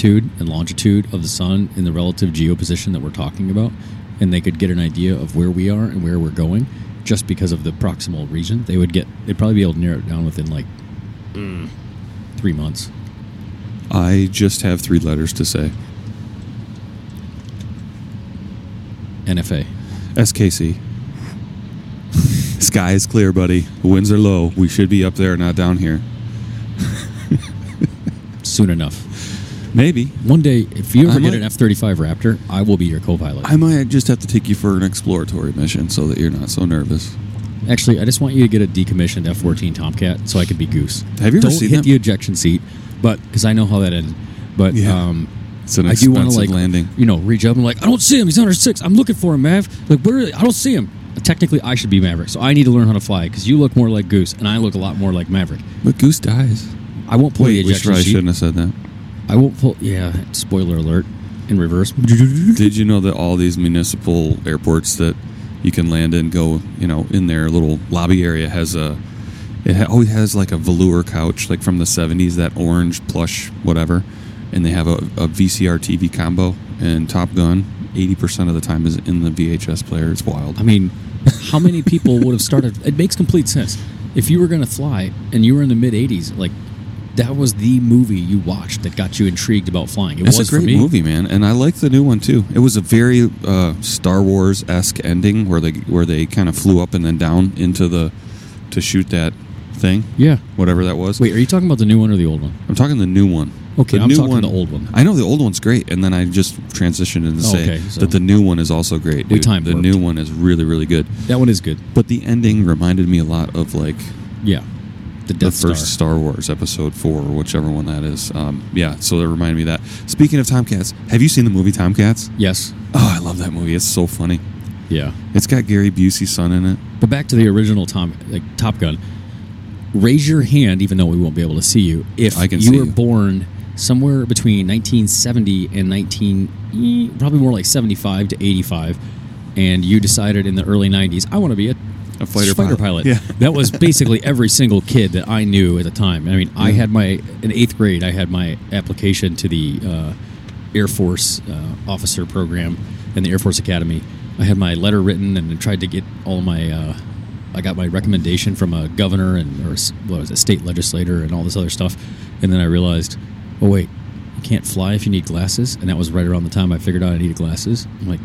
latitude and longitude of the sun in the relative geoposition that we're talking about, and they could get an idea of where we are and where we're going, just because of the proximal region, they would get. They'd probably be able to narrow it down within like three months. I just have three letters to say. NFA. SKC. Sky is clear, buddy. Winds are low. We should be up there, not down here. Soon enough. Maybe. One day, if you ever I get might- an F thirty five Raptor, I will be your co-pilot. I might just have to take you for an exploratory mission so that you're not so nervous. Actually, I just want you to get a decommissioned F fourteen Tomcat so I could be Goose. Have you ever Don't seen hit that? the ejection seat, but because I know how that ended. But Yeah. um, It's an I do want to expensive like landing. you know reach up and like I don't see him. He's under six. I'm looking for him, Mav. Like where? I don't see him. Technically, I should be Maverick, so I need to learn how to fly because you look more like Goose and I look a lot more like Maverick. But Goose dies. I won't the Wait, we ejection probably seat. shouldn't have said that. I won't pull. Yeah, spoiler alert. In reverse. Did you know that all these municipal airports that you can land in go, you know, in their little lobby area has a, it ha- oh, always has like a velour couch, like from the 70s, that orange plush, whatever. And they have a, a VCR TV combo. And Top Gun, 80% of the time is in the VHS player. It's wild. I mean, how many people would have started? It makes complete sense. If you were going to fly and you were in the mid '80s, like that was the movie you watched that got you intrigued about flying. It It's was a great movie, man, and I like the new one too. It was a very uh, Star Wars esque ending where they where they kind of flew up and then down into the to shoot that thing, Yeah. whatever that was. Wait, are you talking about the new one or the old one? I'm talking the new one. Okay, the I'm new talking the old one. I know the old one's great, and then I just transitioned Oh, say okay, so- that the new one is also great. We Dude. time the new one is really really good, That one is good. but the ending reminded me a lot of like Yeah. The the first Star. Star Wars episode four, or whichever one that is. Um, yeah, so that reminded me of that. Speaking of Tomcats, have you seen the movie Tomcats? Yes. Oh, I love that movie. It's so funny. Yeah. It's got Gary Busey's son in it. But back to the original Tom, like Top Gun. Raise your hand, even though we won't be able to see you, if I can you were you. born somewhere between 1970 and 19, eh, probably more like 75 to 85, and you decided in the early 90s, I want to be a, A fighter pilot. pilot. Yeah. that was basically every single kid that I knew at the time. I mean, I had my in eighth grade, I had my application to the uh, Air Force uh, officer program and the Air Force Academy. I had my letter written and tried to get all my. Uh, I got my recommendation from a governor and or what was it, state legislator and all this other stuff, and then I realized, oh wait, you can't fly if you need glasses, and that was right around the time I figured out I needed glasses. I'm like,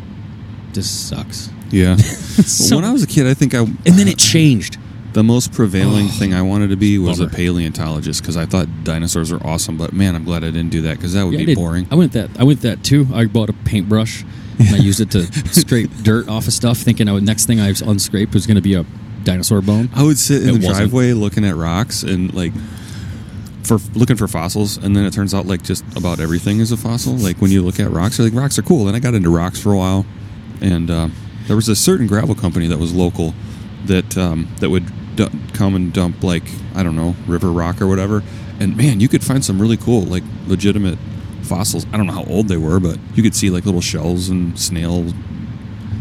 this sucks. Yeah. So- when I was a kid, I think I And then it changed. the most prevailing thing I wanted to be was a paleontologist because I thought dinosaurs were awesome. But man, I'm glad I didn't do that because that would Yeah, be did. boring. I went that. I went that too. I bought a paintbrush. And I used it to scrape dirt off of stuff, thinking I would next thing I unscraped was going to be a dinosaur bone. I would sit in It the wasn't. driveway looking at rocks and like for looking for fossils, and then it turns out like just about everything is a fossil. Like when you look at rocks, you're like rocks are cool. And I got into rocks for a while, and uh, there was a certain gravel company that was local that um, that would d- come and dump like I don't know river rock or whatever. And man, you could find some really cool like legitimate fossils. I don't know how old they were, but you could see like little shells and snail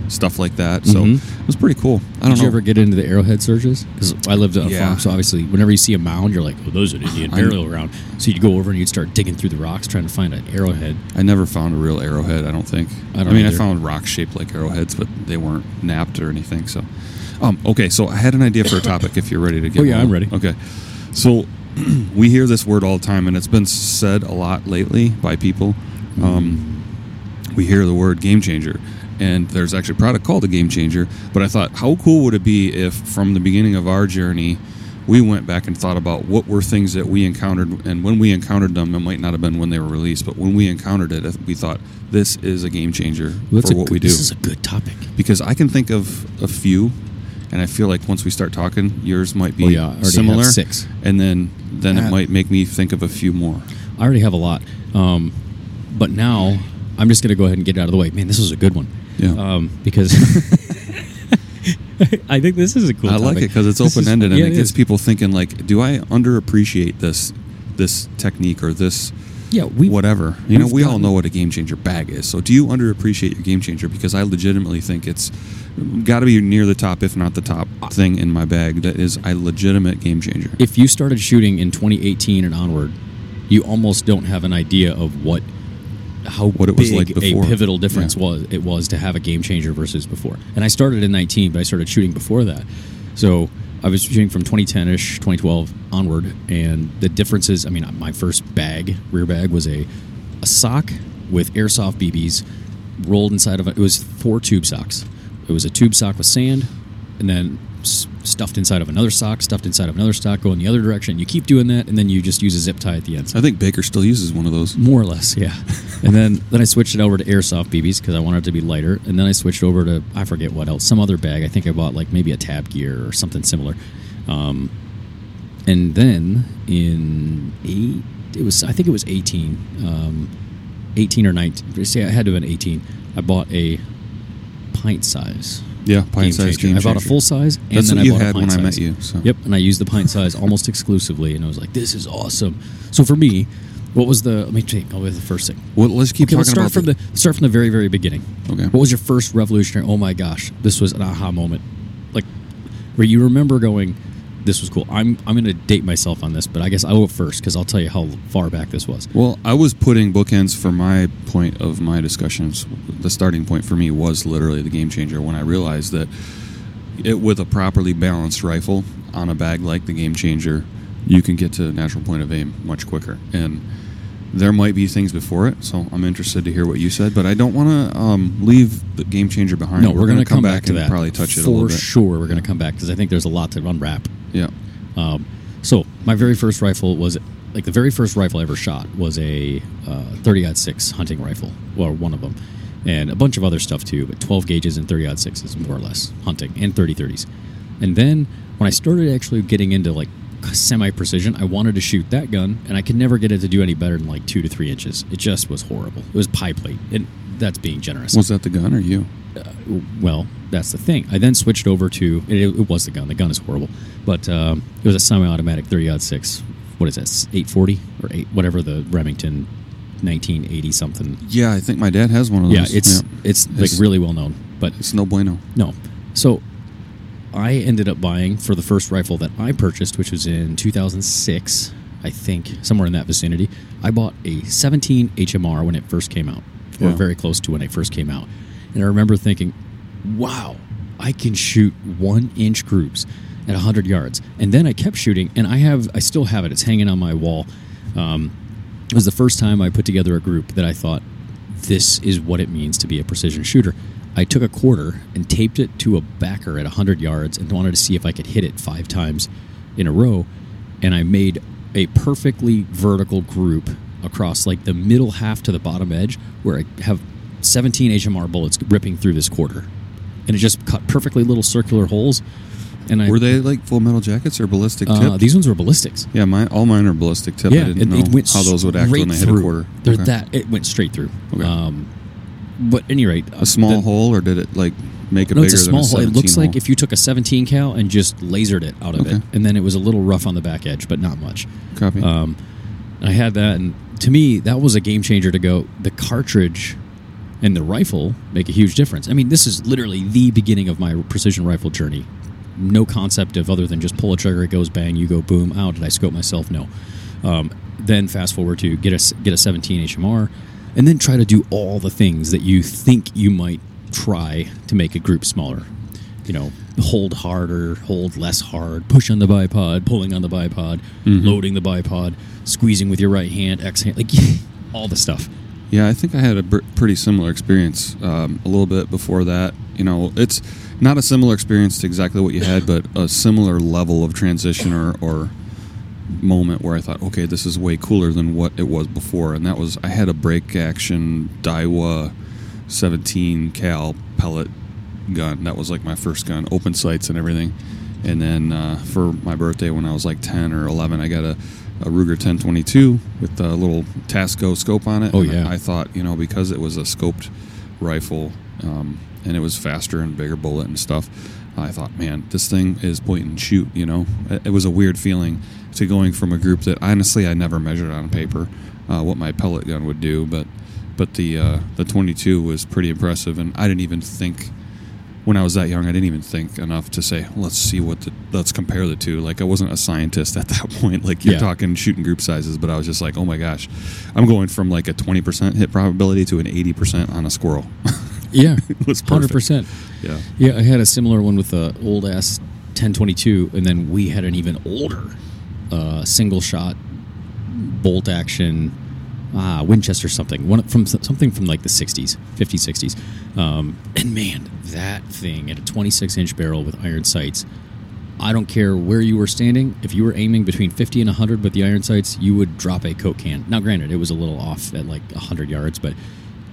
stuff like that. So Mhm. it was pretty cool. I don't Did know. you ever get into the arrowhead searches? Because I lived on a Yeah. farm, so obviously, whenever you see a mound, you're like, "Oh, those are Indian burial ground." So you'd go over and you'd start digging through the rocks trying to find an arrowhead. I never found a real arrowhead. I don't think. I don't mean, either. I found rocks shaped like arrowheads, but they weren't knapped or anything. So, um, okay. So I had an idea for a topic. If you're ready to get. Oh, yeah, I'm ready. Okay. So we hear this word all the time, and it's been said a lot lately by people. Um, we hear the word game changer, and there's actually a product called a game changer. But I thought, how cool would it be if, from the beginning of our journey, we went back and thought about what were things that we encountered, and when we encountered them, it might not have been when they were released, but when we encountered it, we thought this is a game changer Well, for what good- we do. This is a good topic. because I can think of a few, and I feel like once we start talking, yours might be Oh, yeah, similar. six. and then then Uh, it might make me think of a few more. I already have a lot, um, but now I'm just going to go ahead and get it out of the way. Man, this was a good one. Yeah. Um, because I think this is a cool. I like it because it's open ended and yeah, it gets is. people thinking like, do I underappreciate this this technique or this Yeah, we whatever? You know, we all know what a game changer bag is. So do you underappreciate your game changer? Because I legitimately think it's got to be near the top, if not the top thing in my bag. That is a legitimate game changer. If you started shooting in 2018 and onward, you almost don't have an idea of what how What it was big like before. a pivotal difference Yeah. was it was to have a game changer versus before. And I started in 19, but I started shooting before that. So I was shooting from 2010ish, 2012 onward, and the differences. I mean, my first bag, rear bag, was a a sock with airsoft BBs rolled inside of it. It was four tube socks. It was a tube sock with sand, and then stuffed inside of another sock, stuffed inside of another sock, going the other direction. You keep doing that, and then you just use a zip tie at the end. I think Baker still uses one of those. More or less, yeah. and then then I switched it over to airsoft BBs because I wanted it to be lighter. And then I switched over to I forget what else, some other bag. I think I bought like maybe a tab gear or something similar. Um, and then in eight, it was I think it was eighteen, um, eighteen or nineteen. Say I had to have been eighteen. I bought a pint size. Yeah, pint size changer. game I bought a full size, and That's then what I you bought a had when pint I met size. you, so. Yep, and I used the pint size almost exclusively, and I was like, "This is awesome." So for me, what was the? Let me take. I'll the first thing. Well, let's keep Okay, let's talking start about from the, start from the very very beginning. Okay. What was your first revolutionary? Oh my gosh, this was an aha moment, like where you remember going, "This was cool." I'm I'm going to date myself on this, but I guess I'll go first because I'll tell you how far back this was. Well, I was putting bookends for my point of my discussions. The starting point for me was literally the game changer when I realized that it with a properly balanced rifle on a bag like the game changer, you can get to natural point of aim much quicker. And there might be things before it, so I'm interested to hear what you said. But I don't want to um, leave the game changer behind. No, we're, going to gonna come back, to and that. probably touch it for a little bit. For sure. We're going to come back because I think there's a lot to unwrap. Yeah. Um, so my very first rifle was like the very first rifle I ever shot was a uh, 30 six hunting rifle, or one of them, and a bunch of other stuff too. But 12 gauges and 30 sixes more or less hunting and 30 30s. And then when I started actually getting into like semi precision, I wanted to shoot that gun, and I could never get it to do any better than like two to three inches. It just was horrible. It was pie plate, and that's being generous Was that the gun or you? well, that's the thing. I then switched over to it, it was the gun. The gun is horrible, but um, it was a semi-automatic 30 six. What is that? 840 or eight, whatever the Remington 1980 something. Yeah, I think my dad has one of Yeah, those. it's it's like It's- really well known, but It's no bueno. no. So I ended up buying for the first rifle that I purchased, which was in 2006, I think, somewhere in that vicinity. I bought a 17 HMR when it first came out, or very close to when it first came out. And I remember thinking, wow, I can shoot one inch groups at 100 yards. And then I kept shooting, and I have, I still have it. It's hanging on my wall. Um, it was the first time I put together a group that I thought this is what it means to be a precision shooter. I took a quarter and taped it to a backer at 100 yards and wanted to see if I could hit it five times in a row. And I made a perfectly vertical group across like the middle half to the bottom edge where I have 17 HMR bullets ripping through this quarter. And it just cut perfectly little circular holes. And I, Were they like full metal jackets or ballistic uh, tip? these ones were ballistics. yeah, mine all mine are ballistic tip. I Yeah, didn't it, know it went how those would act when they hit through. a quarter. They're Okay. that it went straight through. Okay. Um, but at any rate, a small the- hole, or did it like make it No, bigger it's a small than hole. It 17 looks like if you took a 17 cal and just lasered it out of Okay. it, and then it was a little rough on the back edge, but not much. Copy. Um, I had that, and to me, that was a game changer. To go, the cartridge and the rifle make a huge difference. I mean, this is literally the beginning of my precision rifle journey. No concept of other than just pull a trigger, it goes bang, you go boom. Out? did I scope myself? No. Um, then fast forward to get a get a 17 HMR, and then try to do all the things that you think you might try to make a group smaller. You know, hold harder, hold less hard, push on the bipod, pulling on the bipod, loading the bipod, squeezing with your right hand, exhale, like all the stuff. Yeah, I think I had a br- pretty similar experience um, a little bit before that. You know, it's not a similar experience to exactly what you had, but a similar level of transition or, or moment where I thought, okay, this is way cooler than what it was before. And that was I had a break action Daiwa 17 cal pellet gun. That was like my first gun, open sights and everything. And then uh, for my birthday when I was like 10 or 11, I got a, a Ruger 1022 with a little Tasco scope on it. Oh, And yeah. I thought, you know, because it was a scoped rifle um, and it was faster and bigger bullet and stuff, I thought, man, this thing is point and shoot. You know, it, it was a weird feeling to going from a group that honestly I never measured on paper uh, what my pellet gun would do, but but the uh, the 22 was pretty impressive, and I didn't even think when I was that young, I didn't even think enough to say, let's see what the let's compare the two. Like I wasn't a scientist at that point. Like you're Yeah. talking shooting group sizes, but I was just like, oh my gosh, I'm going from like a 20% hit probability to an 80% on a squirrel. Yeah, It was hundred percent. yeah. Yeah, I had a similar one with the old ass 1022, and then we had an even older uh, single shot bolt action ah, Winchester something one from something from like the 60s, 50s, 60s. Um, and man, that thing at a 26 inch barrel with iron sights. I don't care where you were standing. If you were aiming between 50 and 100 with the iron sights, you would drop a Coke can. Now, granted, it was a little off at like 100 yards, but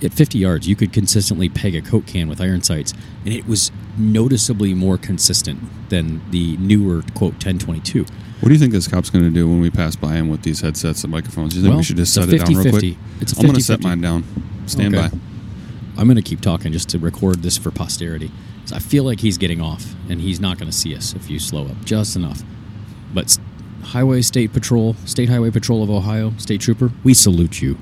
at 50 yards, you could consistently peg a Coke can with iron sights, and it was noticeably more consistent than the newer, quote, 1022. What do you think this cop's going to do when we pass by him with these headsets and microphones? Do you think Well, we should just set it down real quick? 50-50. It's a I'm going to set 50-50. mine down. Stand Okay. by. I'm going to keep talking just to record this for posterity. I feel like he's getting off, and he's not going to see us if you slow up just enough. But Highway State Patrol, State Highway Patrol of Ohio, State Trooper, we salute you.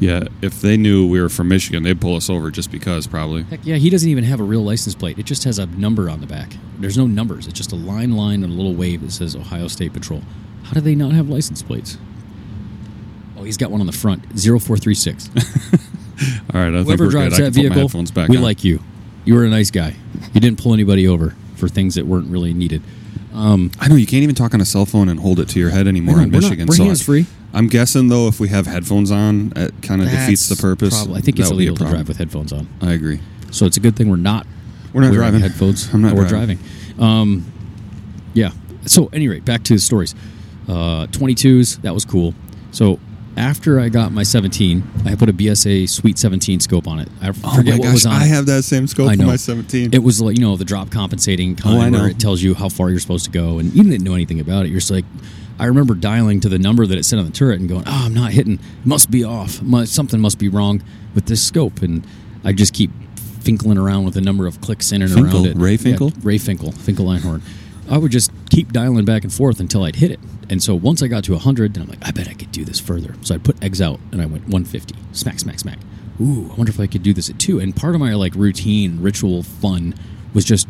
Yeah, if they knew we were from Michigan, they'd pull us over just because, probably. Heck yeah, he doesn't even have a real license plate. It just has a number on the back. There's no numbers. It's just a line, line, and a little wave that says Ohio State Patrol. How do they not have license plates? Oh, he's got one on the front. 0436. All right, I Whoever we're drives good. I that can put my vehicle, back we on. like you. You were a nice guy. You didn't pull anybody over for things that weren't really needed. Um, I know you can't even talk on a cell phone and hold it to your head anymore know, in we're not- Michigan. we're so I- hands-free. I'm guessing though, if we have headphones on, it kind of defeats the purpose. prob- I think it's That would be a illegal to problem. drive with headphones on. I agree. So it's a good thing we're not. We're not wearing driving. headphones. I'm not or driving. driving. Um, yeah. So, at any rate, back to the stories. Uh, 22s, that was cool. So, after I got my 17, I put a BSA Sweet 17 scope on it. I Oh forget my what gosh, was on I it. have that same scope I for know. my 17. It was like you know the drop compensating kind Oh, I know. where it tells you how far you're supposed to go, and you didn't know anything about it. You're just like, I remember dialing to the number that it said on the turret and going, "Oh, I'm not hitting. It must be off. Mu- Something must be wrong with this scope." And I just keep finkling around with a number of clicks in and Finkle? around it. Ray Yeah, Finkle? Ray Finkle, Finkle Einhorn. I would just keep dialing back and forth until I'd hit it. And so once I got to 100, then I'm like, I bet I could do this further. So I put eggs out and I went 150. Smack, smack, smack. Ooh, I wonder if I could do this at two. And part of my like routine, ritual fun was just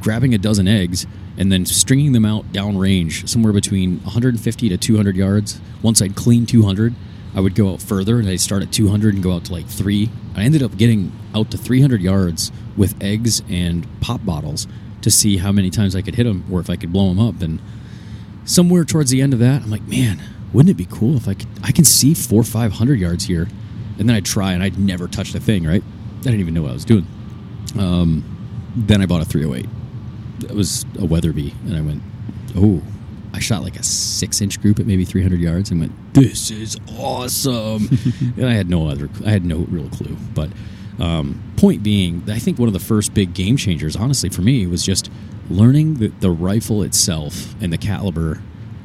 grabbing a dozen eggs and then stringing them out downrange, somewhere between 150 to 200 yards. Once I'd clean 200, I would go out further and I'd start at 200 and go out to like three. I ended up getting out to 300 yards with eggs and pop bottles to see how many times I could hit them or if I could blow them up. And somewhere towards the end of that, I'm like, man, wouldn't it be cool if I could? I can see four, five hundred yards here, and then I'd try and I'd never touch the thing. Right? I didn't even know what I was doing. Um, then I bought a 308. It was a Weatherby, and I went, oh. I shot like a six-inch group at maybe 300 yards, and went, "This is awesome!" and I had no other, I had no real clue. But um, point being, I think one of the first big game changers, honestly, for me, was just learning that the rifle itself and the caliber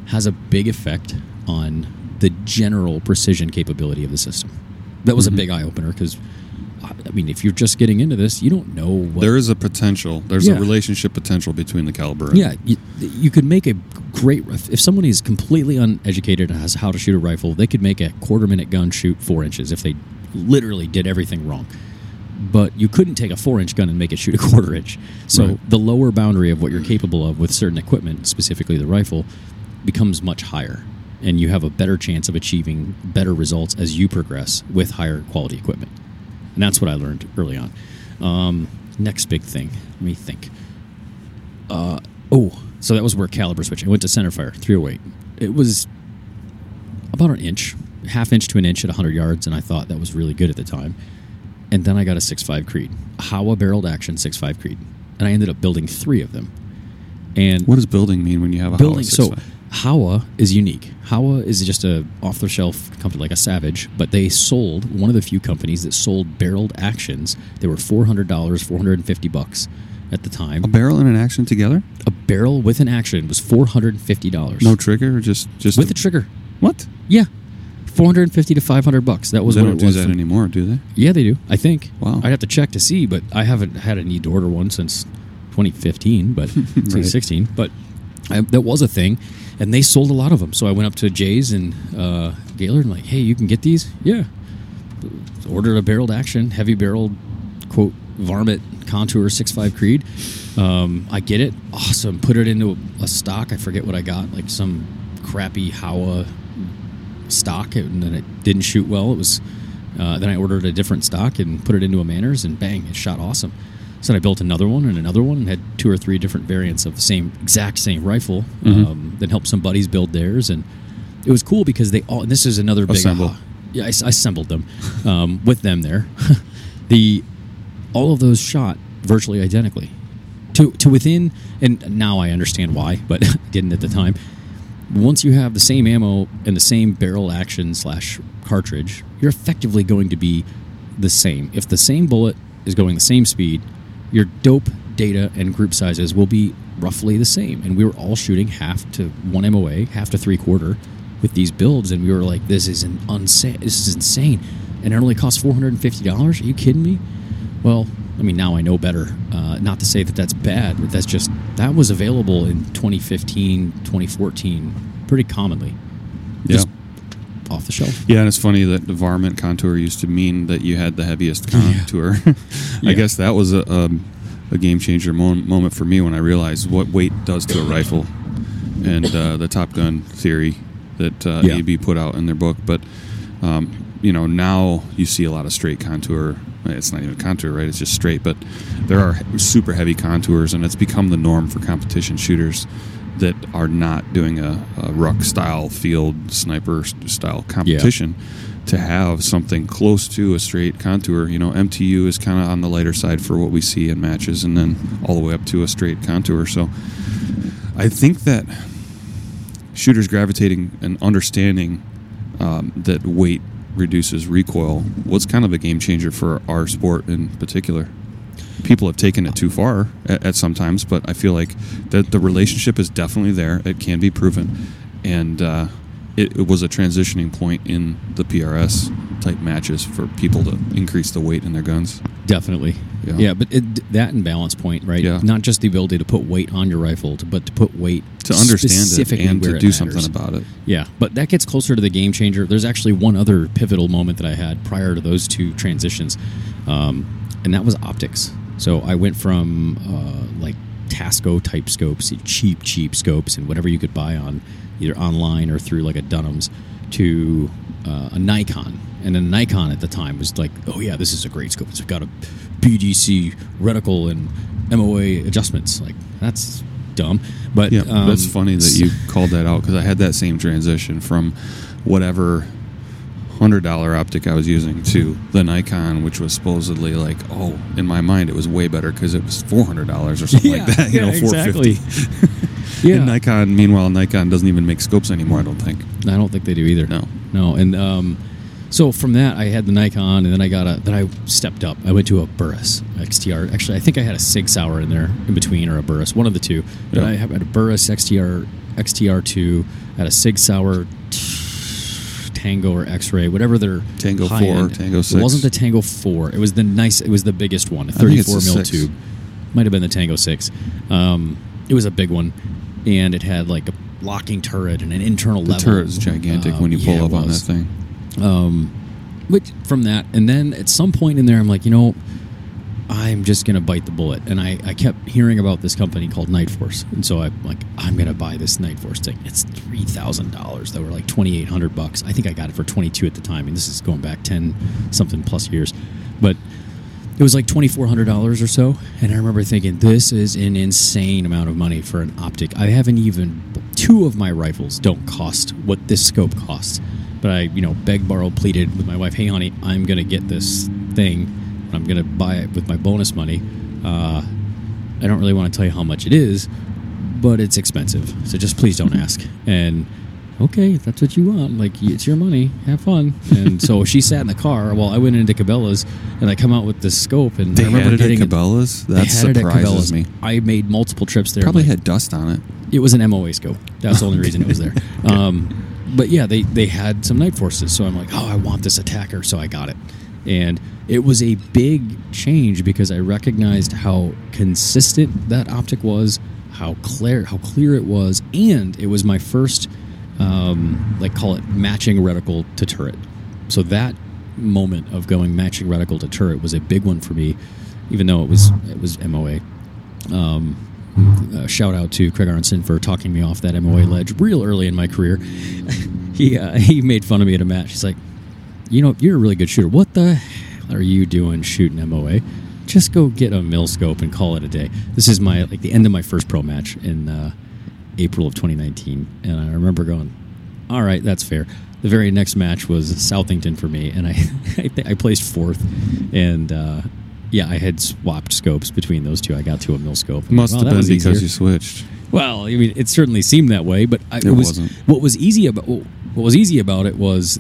has a big effect on the general precision capability of the system. That was Mhm. a big eye opener because, I mean, if you're just getting into this, you don't know what. there is a potential. There's Yeah. a relationship potential between the caliber. and- yeah, you, you could make a great. If if someone is completely uneducated and has how to shoot a rifle, they could make a quarter minute gun shoot four inches if they literally did everything wrong. But you couldn't take a four inch gun and make it shoot a quarter inch. So Right. the lower boundary of what you're capable of with certain equipment, specifically the rifle, becomes much higher. And you have a better chance of achieving better results as you progress with higher quality equipment. And that's what I learned early on. Um, next big thing. Let me think. Uh, oh, so that was where caliber switching. I went to centerfire, 308. It was about an inch, half inch to an inch at 100 yards, and I thought that was really good at the time. And then I got a 6.5 Creed, a Howa barreled action 6.5 Creed, and I ended up building three of them. And What does building mean when you have a building so 6.5? Howa is unique. Howa is just a off the shelf company like a Savage, but they sold one of the few companies that sold barreled actions. They were four hundred dollars, four hundred and fifty bucks at the time. a barrel and an action together? A barrel with an action was four hundred and fifty dollars. No trigger, or just just with a trigger. What? Yeah, four hundred and fifty to five hundred bucks. That was they what don't it do was. that anymore, do they? yeah, they do. I think. Wow. I'd have to check to see, but I haven't had a need to order one since 2015, but 2016. But I, that was a thing, and they sold a lot of them. So I went up to Jay's and uh, Gaylord and like, hey, you can get these? Yeah. Ordered a barreled action, heavy barreled, quote varmint Contour 6.5 Creed. Um, I get it. Awesome. Put it into a stock. I forget what I got. Like some crappy Howa stock, and then it didn't shoot well. It was. Uh, then I ordered a different stock and put it into a Manners, and bang, it shot awesome. So I built another one and another one, and had two or three different variants of the same exact same rifle. Mhm. Um, then helped some buddies build theirs, and it was cool because they all. And this is another big Assemble. Yeah, I, I assembled them um, with them there. the all of those shot virtually identically to to within and now I understand why, but didn't at the time. Once you have the same ammo and the same barrel action slash cartridge, you're effectively going to be the same. If the same bullet is going the same speed, your dope data and group sizes will be roughly the same. And we were all shooting half to one MOA, half to three quarter with these builds, and we were like, "This is an unsa- This is insane." And it only costs four hundred and fifty dollars. Are you kidding me? Well, I mean, now I know better. Uh, not to say that that's bad, but that's just that was available in 2015, 2014, pretty commonly. Yeah. Off the shelf. Yeah, and it's funny that the varmint contour used to mean that you had the heaviest contour. Yeah. I guess that was a, um, a game changer mo- moment for me when I realized what weight does to a rifle, and uh, the Top Gun theory that uh, Yeah. AB put out in their book. But um, you know, now you see a lot of straight contour. It's not even contour, right? It's just straight. But there are super heavy contours, and it's become the norm for competition shooters that are not doing a, a ruck style field sniper style competition to have something close to a straight contour. You know, MTU is kind of on the lighter side for what we see in matches, and then all the way up to a straight contour. So I think that shooters gravitating and understanding um, that weight reduces recoil was kind of a game changer for our sport in particular. People have taken it too far at, at sometimes, but I feel like that the relationship is definitely there. It can be proven, and uh, it, it was a transitioning point in the PRS type matches for people to increase the weight in their guns. Definitely. Yeah. Yeah, but it, that and balance point, right? Yeah. Not just the ability to put weight on your rifle, but to put weight To understand it and to do something about it. Yeah, but that gets closer to the game changer. There's actually one other pivotal moment that I had prior to those two transitions, um, and that was optics. So I went from uh, like Tasco type scopes, cheap, cheap scopes, and whatever you could buy on either online or through like a Dunham's, to uh, a Nikon. And a Nikon at the time was like, oh yeah, this is a great scope. It's got a BDC reticle and MOA adjustments. Like that's dumb, but Yeah, um, that's funny that you called that out because I had that same transition from whatever hundred dollar optic I was using to the Nikon, which was supposedly like, oh, in my mind it was way better because it was four hundred dollars or something like that. You yeah, know, four fifty. exactly. yeah, And Nikon, meanwhile, Nikon doesn't even make scopes anymore. I don't think. I don't think they do either. No. no. And um, so from that, I had the Nikon, and then I got a. Then I stepped up. I went to a Burris XTR. Actually, I think I had a Sig Sauer in there in between, or a Burris, one of the two. But Yeah. I had a Burris XTR XTR two, had a Sig Sauer Tango or X-ray, whatever their Tango 4, end. Tango It 6. wasn't the Tango four. It was the nice. It was the biggest one, a I think it's 34 mil 6. tube. Might have been the Tango six. Um, it was a big one, and it had like a locking turret and an internal The level. turret is gigantic Uh, when you pull yeah, up on that thing. Um, which from that, and then at some point in there, I'm like, you know, I'm just gonna bite the bullet. And I, I kept hearing about this company called Nightforce, and so I'm like, I'm gonna buy this Nightforce thing. It's three thousand dollars. They were like twenty eight hundred bucks. I think I got it for twenty two at the time, and this is going back ten something plus years, but. It was like twenty four hundred dollars or so, and I remember thinking, "This is an insane amount of money for an optic." I haven't even two of my rifles don't cost what this scope costs, but I, you know, begged, borrowed, pleaded with my wife, "Hey, honey, I'm gonna get this thing. I'm gonna buy it with my bonus money. Uh, I don't really want to tell you how much it is, but it's expensive. So just please don't ask." And okay, if that's what you want. Like it's your money. Have fun. And so she sat in the car while I went into Cabela's, and I come out with this scope, and They I remember had it at it- Cabela's. That surprises me. I made multiple trips there. Probably like, had dust on it. it was an MOA scope. That's the only reason it was there. Um, but yeah, they they had some Nightforces, so I'm like, oh, I want this ATACR, so I got it, and it was a big change because I recognized how consistent that optic was, how clear how clear it was, and it was my first, um, like call it matching reticle to turret. So that moment of going matching reticle to turret was a big one for me. even though it was it was MOA. Um, uh, shout out to Craig Aronson for talking me off that MOA ledge real early in my career. he uh, he made fun of me at a match. He's like, you know, you're a really good shooter. What the hell are you doing shooting MOA? Just go get a mill scope and call it a day. This is my like the end of my first pro match in uh, April of 2019, and I remember going, "All right, that's fair." The very next match was Southington for me, and I I, th- I placed fourth, and uh, yeah, I had swapped scopes between those two. I got to a mill scope. Must Wow, have been because easier. you switched. Well, I mean, it certainly seemed that way, but I, it, It was wasn't. what was easy about what was easy about it was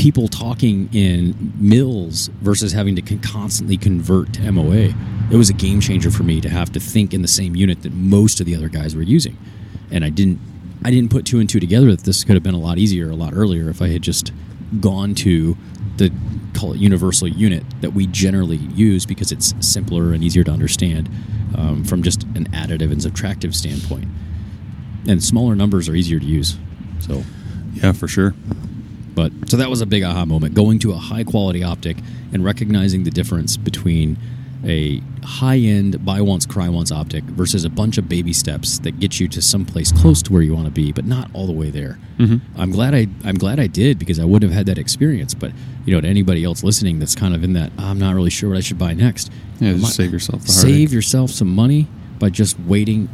people talking in mills versus having to con- constantly convert to MOA. It was a game changer for me to have to think in the same unit that most of the other guys were using, and I didn't. I didn't put two and two together that this could have been a lot easier, a lot earlier if I had just gone to the call it universal unit that we generally use because it's simpler and easier to understand um, from just an additive and subtractive standpoint. And smaller numbers are easier to use. So, Yeah, for sure. But so that was a big aha moment. Going to a high quality optic and recognizing the difference between a high end buy once cry once optic versus a bunch of baby steps that get you to someplace close to where you want to be, but not all the way there. Mm-hmm. I'm glad I I'm glad I did because I wouldn't have had that experience. But you know, to anybody else listening that's kind of in that I'm not really sure what I should buy next. Yeah, just not- save yourself the save yourself some money by just waiting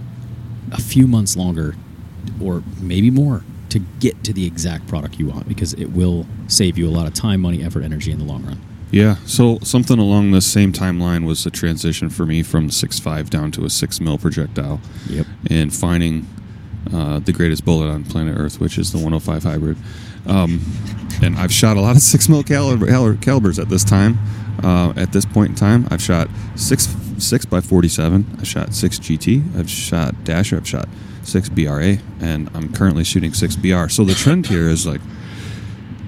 a few months longer or maybe more to get to the exact product you want because it will save you a lot of time, money, effort, energy in the long run. Yeah, so something along the same timeline was the transition for me from six five down to a six mil projectile, Yep. and finding uh, the greatest bullet on planet Earth, which is the 105 hybrid. Um, and I've shot a lot of six mil caliber, caliber- calibers at this time. Uh, at this point in time, I've shot six six by 47. I shot six GT. I've shot Dasher. I've shot six BRA, and I'm currently shooting six BR. So the trend here is like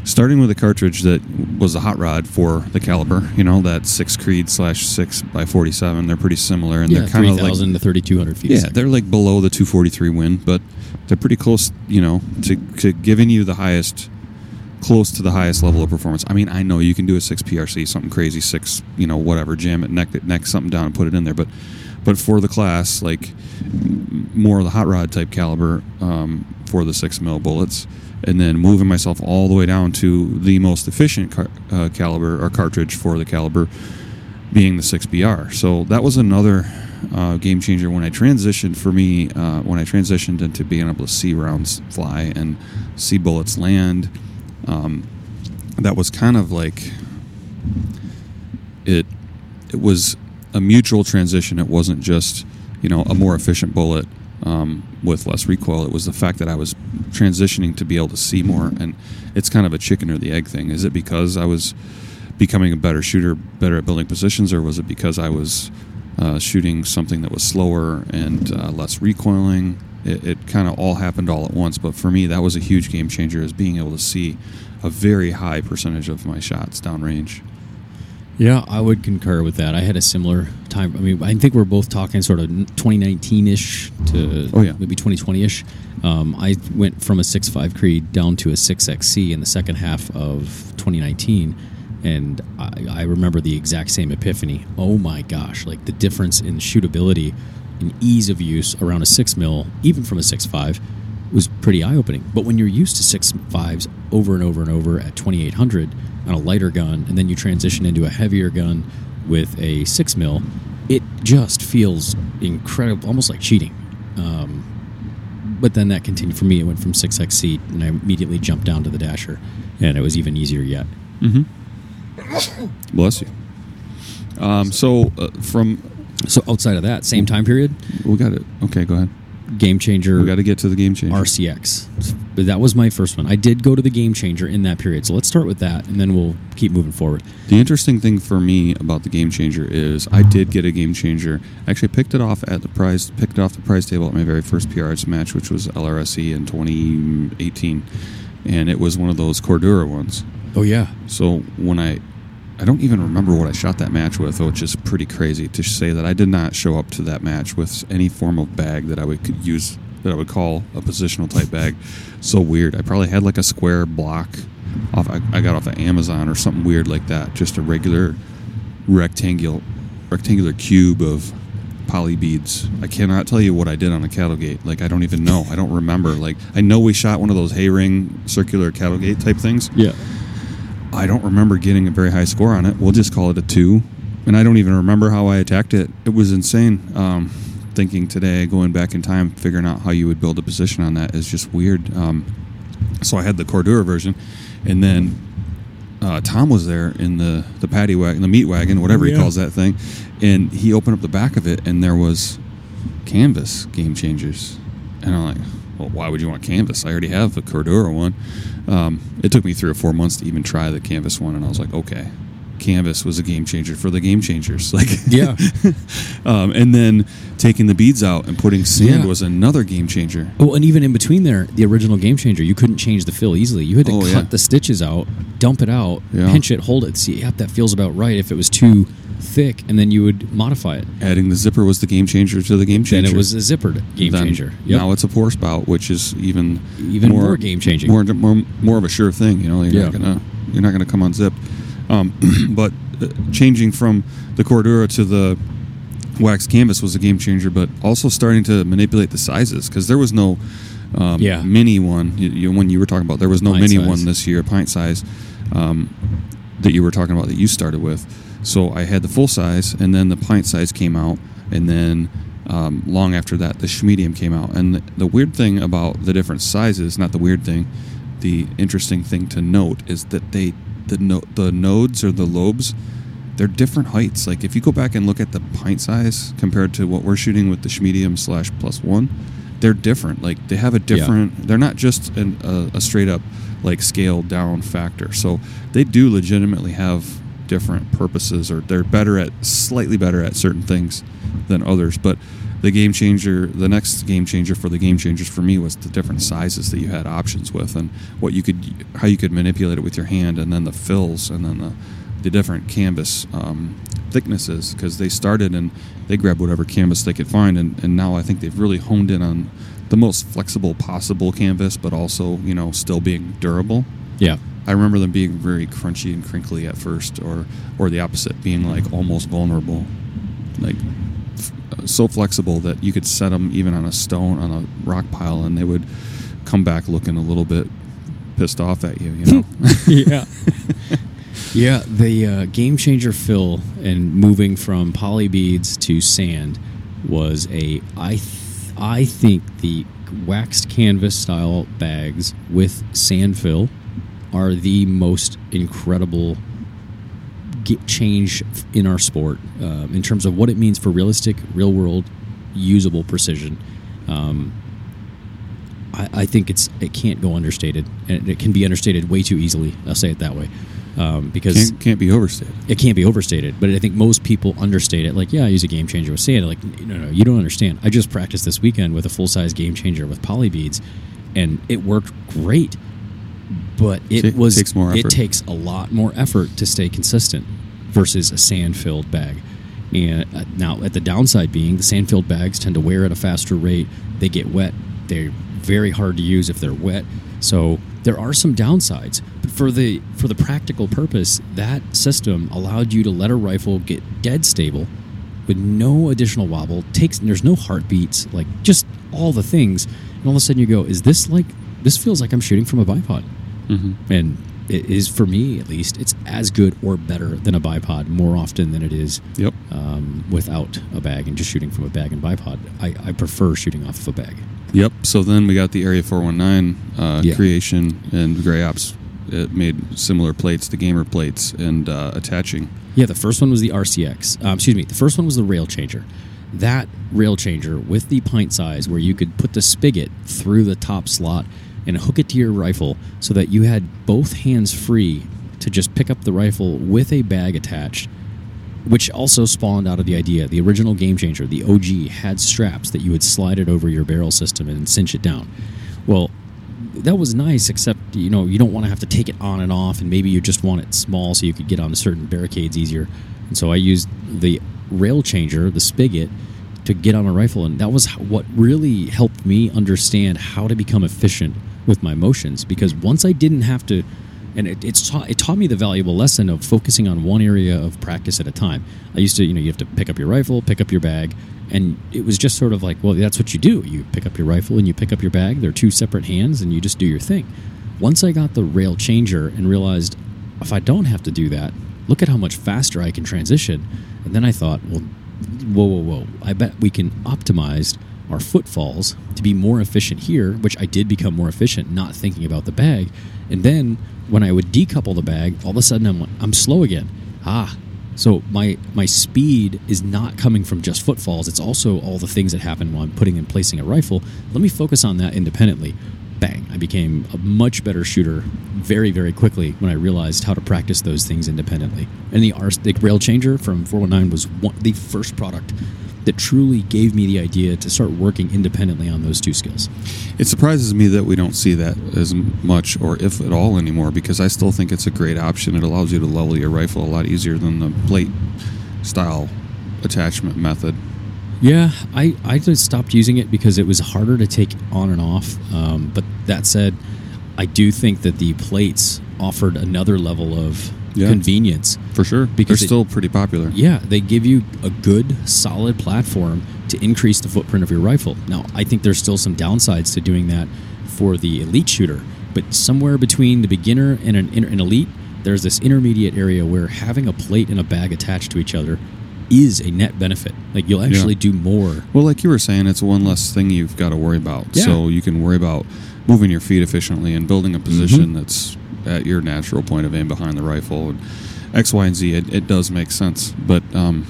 starting with a cartridge that was a hot rod for the caliber, you know, that six Creed slash six by forty seven. They're pretty similar, and yeah, they're kind of like 3,000 to 3,200 feet. yeah, they're like below the two forty three win, but they're pretty close, you know, to, to giving you the highest, close to the highest level of performance. I mean, I know you can do a six PRC, something crazy, six, you know, whatever, jam it, neck it, neck something down, and put it in there, but. But for the class, like more of the hot rod type caliber um, for the six mil bullets, and then moving myself all the way down to the most efficient car- uh, caliber or cartridge for the caliber, being the 6BR. So that was another uh, game changer when I transitioned for me, uh, when I transitioned into being able to see rounds fly and see bullets land. Um, that was kind of like it. It was a mutual transition. It wasn't just you know a more efficient bullet um, with less recoil. It was the fact that I was transitioning to be able to see more, and it's kind of a chicken or the egg thing. Is it because I was becoming a better shooter, better at building positions, or was it because I was uh, shooting something that was slower and uh, less recoiling? It, it kind of all happened all at once. But for me, that was a huge game changer, is being able to see a very high percentage of my shots downrange. Yeah, I would concur with that. I had a similar time. I mean, I think we're both talking sort of 2019 ish to Oh, yeah. maybe 2020 ish. Um, I went from a 6.5 Creed down to a 6XC in the second half of 2019. And I, I remember the exact same epiphany. Oh my gosh, like the difference in shootability and ease of use around a 6 mil, even from a 6.5, was pretty eye opening. But when you're used to 6.5s over and over and over at 2800 on a lighter gun, and then you transition into a heavier gun with a 6 mil, it just feels incredible, almost like cheating. Um, but then that continued for me. It went from 6XC, and I immediately jumped down to the Dasher, and it was even easier yet. Bless you. Um, so uh, from So outside of that, same time period, we got it. Okay, go ahead. Game Changer We got to get to the game changer. RCX. But that was my first one. I did go to the Game Changer in that period. So let's start with that, and then we'll keep moving forward. The interesting thing for me about the game changer is I did get a game changer. I Actually, picked it off at the prize, picked it off the prize table at my very first PRH match, which was LRSE in 2018, and it was one of those Cordura ones. Oh yeah, So when I, I don't even remember what I shot that match with, which is pretty crazy to say that I did not show up to that match with any form of bag that I would use that I would call a positional type bag. So weird. I probably had like a square block off. I, I got off of Amazon or something weird like that. Just a regular rectangular rectangular cube of poly beads. I cannot tell you what I did on a cattle gate. Like I don't even know. I don't remember. Like I know we shot one of those hay ring circular cattle gate type things. Yeah. I don't remember getting a very high score on it. We'll just call it a two. And I don't even remember how I attacked it. It was insane. Um, thinking today, going back in time, figuring out how you would build a position on that is just weird. Um, so I had the Cordura version, and then uh, Tom was there in the the paddy wagon, the meat wagon, whatever Yeah. he calls that thing, and he opened up the back of it, and there was canvas game changers, and I'm like, well, why would you want canvas? I already have the Cordura one. Um, it took me three or four months to even try the canvas one, and I was like, okay, canvas was a game changer for the game changers, like Yeah. um, and then taking the beads out and putting sand Yeah. was another game changer. Oh, and even in between there, the original game changer, you couldn't change the fill easily. You had to Oh, cut yeah. the stitches out, dump it out, Yeah. pinch it, hold it, see, yep, that feels about right. If it was too thick, and then you would modify it. Adding the zipper was the game changer to the game changer. Then it was a zippered game Then changer. Yep. Now it's a pour spout, which is even Even more game-changing. more, more more of a sure thing. You know, you're not gonna you're not gonna come unzipped. Um, but uh, changing from the Cordura to the wax canvas was a game changer. But also starting to manipulate the sizes because there was no um, Yeah. mini one. You, you, when you were talking about, there was no Pint mini size. one this year, pint size. Um, that you were talking about that you started with. So I had the full size, and then the pint size came out, and then um, long after that, the schmedium came out. And the, the weird thing about the different sizes, not the weird thing, the interesting thing to note is that they the no, the nodes or the lobes, they're different heights. Like if you go back and look at the pint size compared to what we're shooting with the schmedium slash plus one, they're different. Like they have a different. They're not just an, a, a straight up like scaled down factor. So they do legitimately have different purposes, or they're better at slightly better at certain things than others. But the game changer, the next game changer for the game changers for me was the different sizes that you had options with, and what you could, how you could manipulate it with your hand, and then the fills, and then the the different canvas um, thicknesses because they started and they grabbed whatever canvas they could find and, and now I think they've really honed in on the most flexible possible canvas but also you know still being durable yeah. I remember them being very crunchy and crinkly at first or or the opposite being like almost vulnerable like so flexible that you could set them even on a stone on a rock pile and they would come back looking a little bit pissed off at you you know yeah. Yeah, the uh, game changer fill and moving from poly beads to sand was a I th- I think the waxed canvas style bags with sand fill are the most incredible get change in our sport um, in terms of what it means for realistic, real world, usable precision. Um, I, I think it's it can't go understated, and it can be understated way too easily. I'll say it that way, um, because can't, can't be overstated it can't be overstated. But I think most people understate it. Like, yeah, I use a game changer with sand. Like, no, no, you don't understand. I just practiced this weekend with a full size game changer with poly beads, and it worked great. But it was takes more it takes a lot more effort to stay consistent versus a sand filled bag. And uh, now, at the downside being, the sand filled bags tend to wear at a faster rate. They get wet. They're very hard to use if they're wet. So there are some downsides. But for the for the practical purpose, that system allowed you to let a rifle get dead stable with no additional wobble. Takes there's no heartbeats, like just all the things. And all of a sudden you go, is this like this feels like I'm shooting from a bipod? Mm-hmm. and it is for me at least it's as good or better than a bipod more often than it is yep um, without a bag and just shooting from a bag and bipod I, I prefer shooting off of a bag Yep. So then we got the Area 419 uh, Yeah. creation and Gray Ops. It made similar plates, the gamer plates, and uh, attaching. yeah the first one was the rcx um, excuse me the first one was the rail changer that rail changer with the pint size where you could put the spigot through the top slot and hook it to your rifle so that you had both hands free to just pick up the rifle with a bag attached which also spawned out of the idea. The original game changer, the OG, had straps that you would slide it over your barrel system and cinch it down. Well, that was nice, except you know you don't want to have to take it on and off, and maybe you just want it small so you could get on certain barricades easier. And so I used the rail changer, the spigot, to get on a rifle, and that was what really helped me understand how to become efficient with my motions. Because once I didn't have to and it, it's taught, it taught me the valuable lesson of focusing on one area of practice at a time. I used to, you know, you have to pick up your rifle, pick up your bag, and it was just sort of like, well, that's what you do. You pick up your rifle and you pick up your bag. They're two separate hands, and you just do your thing. Once I got the rail changer and realized if I don't have to do that, look at how much faster I can transition. And then I thought, well, whoa, whoa, whoa. I bet we can optimize our footfalls to be more efficient here, which I did become more efficient, not thinking about the bag. And then when I would decouple the bag, all of a sudden I'm I'm slow again. Ah, so my my speed is not coming from just footfalls. It's also all the things that happen while I'm putting and placing a rifle. Let me focus on that independently. Bang! I became a much better shooter very very quickly when I realized how to practice those things independently. And the, R- the rail changer from 419 was one, the first product that truly gave me the idea to start working independently on those two skills. It surprises me that we don't see that as much, or if at all, anymore. Because I still think it's a great option. It allows you to level your rifle a lot easier than the plate style attachment method. Yeah, I, I just stopped using it because it was harder to take on and off. Um, but that said, I do think that the plates offered another level of Yeah. convenience. For sure, Because they're it- still pretty popular. Yeah, they give you a good, solid platform to increase the footprint of your rifle. Now, I think there's still some downsides to doing that for the elite shooter, but somewhere between the beginner and an, an elite, there's this intermediate area where having a plate and a bag attached to each other is a net benefit. Like you'll actually do more. Well, like you were saying, it's one less thing you've got to worry about. Yeah. So you can worry about moving your feet efficiently and building a position Mhm. that's at your natural point of aim behind the rifle. And X, Y, and Z, it, it does make sense. But um,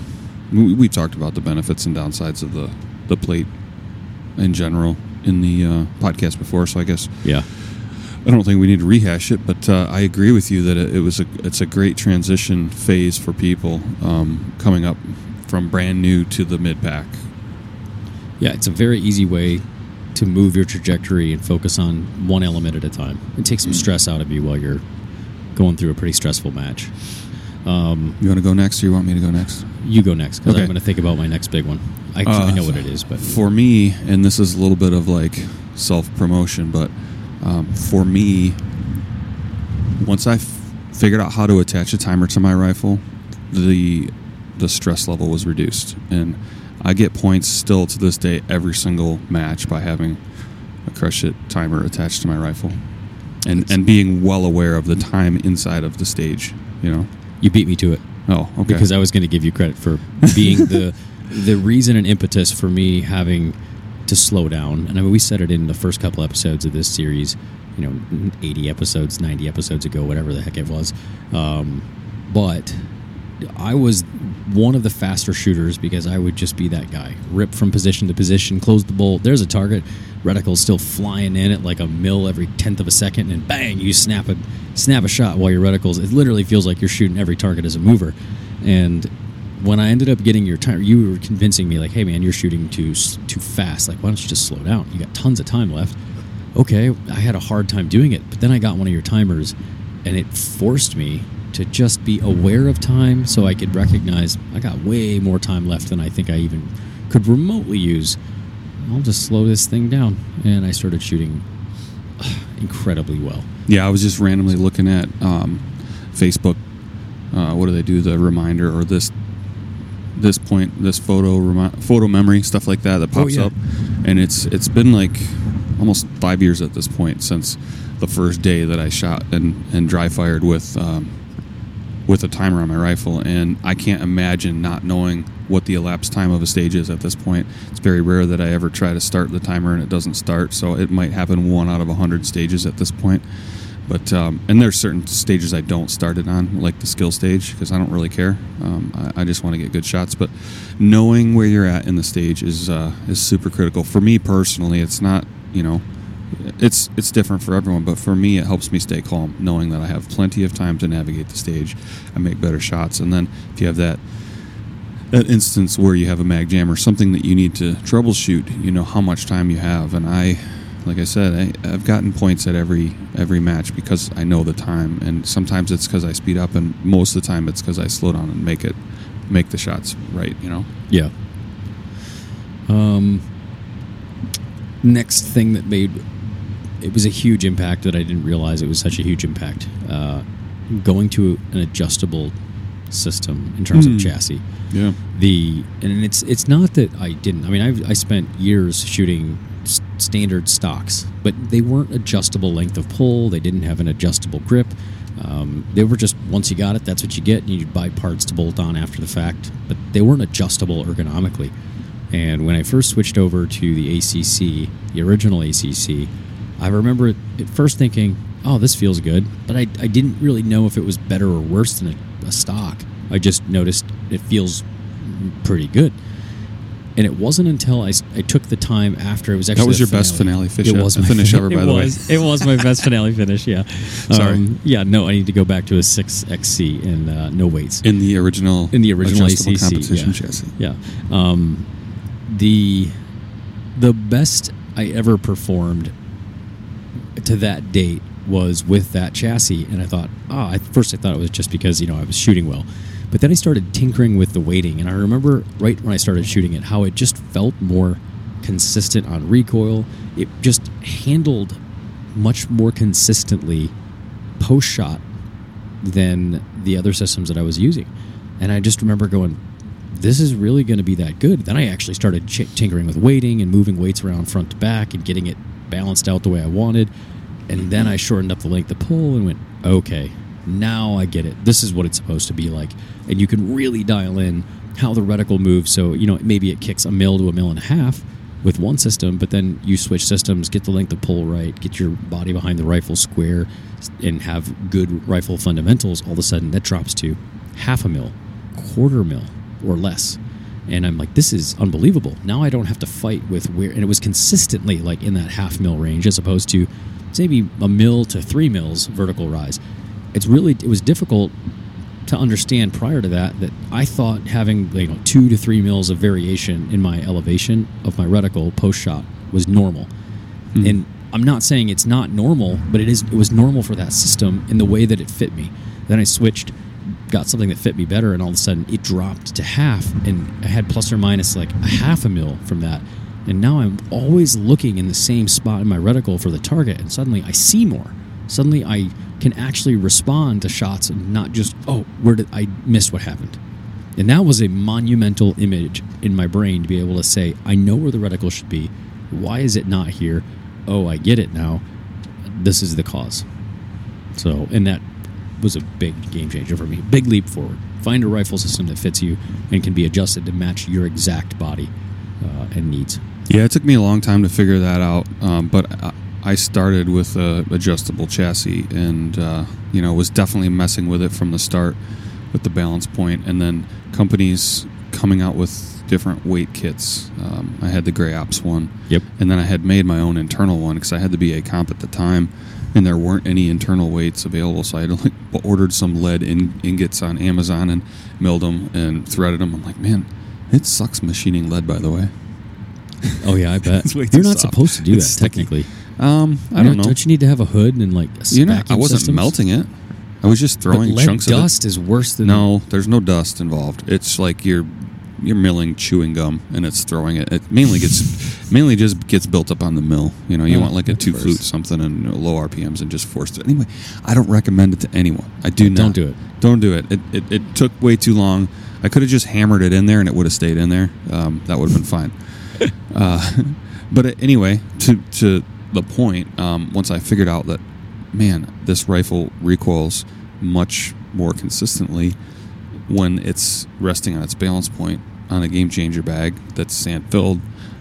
we, we talked about the benefits and downsides of the, the plate in general in the uh, podcast before. So I guess Yeah. I don't think we need to rehash it, but uh, I agree with you that it, it was a it's a great transition phase for people um, coming up from brand new to the mid pack. Yeah, it's a very easy way to move your trajectory and focus on one element at a time. It takes some stress out of you while you're going through a pretty stressful match. Um, You want to go next, or you want me to go next? you go next because Okay. I'm going to think about my next big one. I, Uh, I know what it is, but For me, and this is a little bit of like self promotion, but um, for me, once I f- figured out how to attach a timer to my rifle, the the stress level was reduced, and I get points still to this day every single match by having a crush it timer attached to my rifle, and and being well aware of the time inside of the stage. You know. you beat me to it Oh, okay. because I was going to give you credit for being the the reason and impetus for me having to slow down. And I mean, we said it in the first couple episodes of this series, you know, 80 episodes, 90 episodes ago, whatever the heck it was. Um, but I was one of the faster shooters because I would just be that guy. Rip from position to position, close the bolt. There's a target. Reticle's still flying in at like a mil every tenth of a second, and bang, you snap a snap a shot while your reticles. It literally feels like you're shooting every target as a mover. And when I ended up getting your time, you were convincing me like, "Hey, man, you're shooting too too fast. Like, why don't you just slow down? You got tons of time left." Okay, I had a hard time doing it, but then I got one of your timers, and it forced me to just be aware of time, so I could recognize I got way more time left than I think I even could remotely use. I'll just slow this thing down, and I started shooting incredibly well. Yeah, I was just randomly looking at um, Facebook. Uh, what do they do? The reminder or this this point, this photo remi- photo memory stuff like that that Oh, pops yeah. up, and it's it's been like almost five years at this point since the first day that I shot and and dry fired with um, with a timer on my rifle, and I can't imagine not knowing what the elapsed time of a stage is at this point. It's very rare that I ever try to start the timer and it doesn't start, so it might happen one out of a hundred stages at this point. But um, and there's certain stages I don't start it on, like the skill stage, because I don't really care. Um, I, I just want to get good shots. But knowing where you're at in the stage is uh, is super critical for me personally. It's not you know it's it's different for everyone, but for me, it helps me stay calm, knowing that I have plenty of time to navigate the stage. I make better shots, and then if you have that that instance where you have a mag jam or something that you need to troubleshoot, you know how much time you have. And I, like I said, I, I've gotten points at every every match because I know the time, and sometimes it's because I speed up, and most of the time it's because I slow down and make it make the shots right. You know. Yeah. Um, next thing that made it was a huge impact that I didn't realize it was such a huge impact. Uh, going to an adjustable system in terms Hmm. of chassis. Yeah. The and it's it's not that I didn't. I mean, I've, I spent years shooting standard stocks, but they weren't adjustable length of pull. They didn't have an adjustable grip. Um, they were just once you got it, that's what you get, and you'd buy parts to bolt on after the fact. But they weren't adjustable ergonomically. And when I first switched over to the ACC, the original ACC, I remember at first thinking, "Oh, this feels good," but I, I didn't really know if it was better or worse than a, a stock. I just noticed it feels pretty good. And it wasn't until I, I took the time after it was actually That was your best finale fish- It was uh, my finish fin- ever, by the way. was, It was my best finale finish. Yeah. Sorry. Um, yeah. No, I need to go back to a six XC and uh, no weights In the original in the original ACC competition yeah. chassis. Yeah. Um, the the best I ever performed to that date was with that chassis, and I thought, ah, at first I thought it was just because you know I was shooting well, but then I started tinkering with the weighting, and I remember right when I started shooting it how it just felt more consistent on recoil. It just handled much more consistently post shot than the other systems that I was using. And I just remember going, this is really going to be that good. Then I actually started tinkering with weighting and moving weights around front to back and getting it balanced out the way I wanted. And then I shortened up the length of pull and went, okay, now I get it. This is what it's supposed to be like. And you can really dial in how the reticle moves. So, you know, maybe it kicks a mil to a mil and a half with one system, but then you switch systems, get the length of pull right, get your body behind the rifle square, and have good rifle fundamentals. All of a sudden, that drops to half a mil, quarter mil, or less. And I'm like, this is unbelievable. Now I don't have to fight with where, and it was consistently like in that half mil range as opposed to maybe a mil to three mils vertical rise. It's really, it was difficult to understand prior to that that I thought having you know two to three mils of variation in my elevation of my reticle post shot was normal, hmm. and I'm not saying it's not normal, but it is. It was normal for that system in the way that it fit me. Then I switched, got something that fit me better, and all of a sudden it dropped to half, and I had plus or minus like a half a mil from that. And now I'm always looking in the same spot in my reticle for the target, and suddenly I see more. Suddenly I can actually respond to shots and not just, oh, where did I miss what happened? And that was a monumental image in my brain to be able to say, I know where the reticle should be. Why is it not here? Oh, I get it now. This is the cause. So, and that was a big game changer for me. Big leap forward. Find a rifle system that fits you and can be adjusted to match your exact body and needs. Yeah, it took me a long time to figure that out, um, but I, I started with a adjustable chassis, and uh, you know was definitely messing with it from the start with the balance point, and then companies coming out with different weight kits. Um, I had the Gray Ops one, Yep. and then I had made my own internal one because I had the BA comp at the time, and there weren't any internal weights available. So I had like, ordered some lead in, ingots on Amazon and milled them and threaded them. I'm like, man, it sucks machining lead, by the way. Oh yeah, I bet. It's way too You're not soft. supposed to do It's that sticky. technically. Um, I don't know. Don't you need to have a hood and like a You know, I wasn't systems? melting it. I was just But throwing lead chunks dust is worse of than. No, there's no dust involved. It's like you're you're milling chewing gum and it's throwing it. It mainly gets mainly just gets built up on the mill. You know, you Oh, want like a two flute something and low RPMs and just force it. Anyway, I don't recommend it to anyone. I do not. Don't do it. Don't do it. It, it, it took way too long. I could have just hammered it in there and it would have stayed in there. Um, that would have been fine. uh, but anyway, to to the point, um, once I figured out that, man, this rifle recoils much more consistently when it's resting on its balance point on a game changer bag that's sand filled.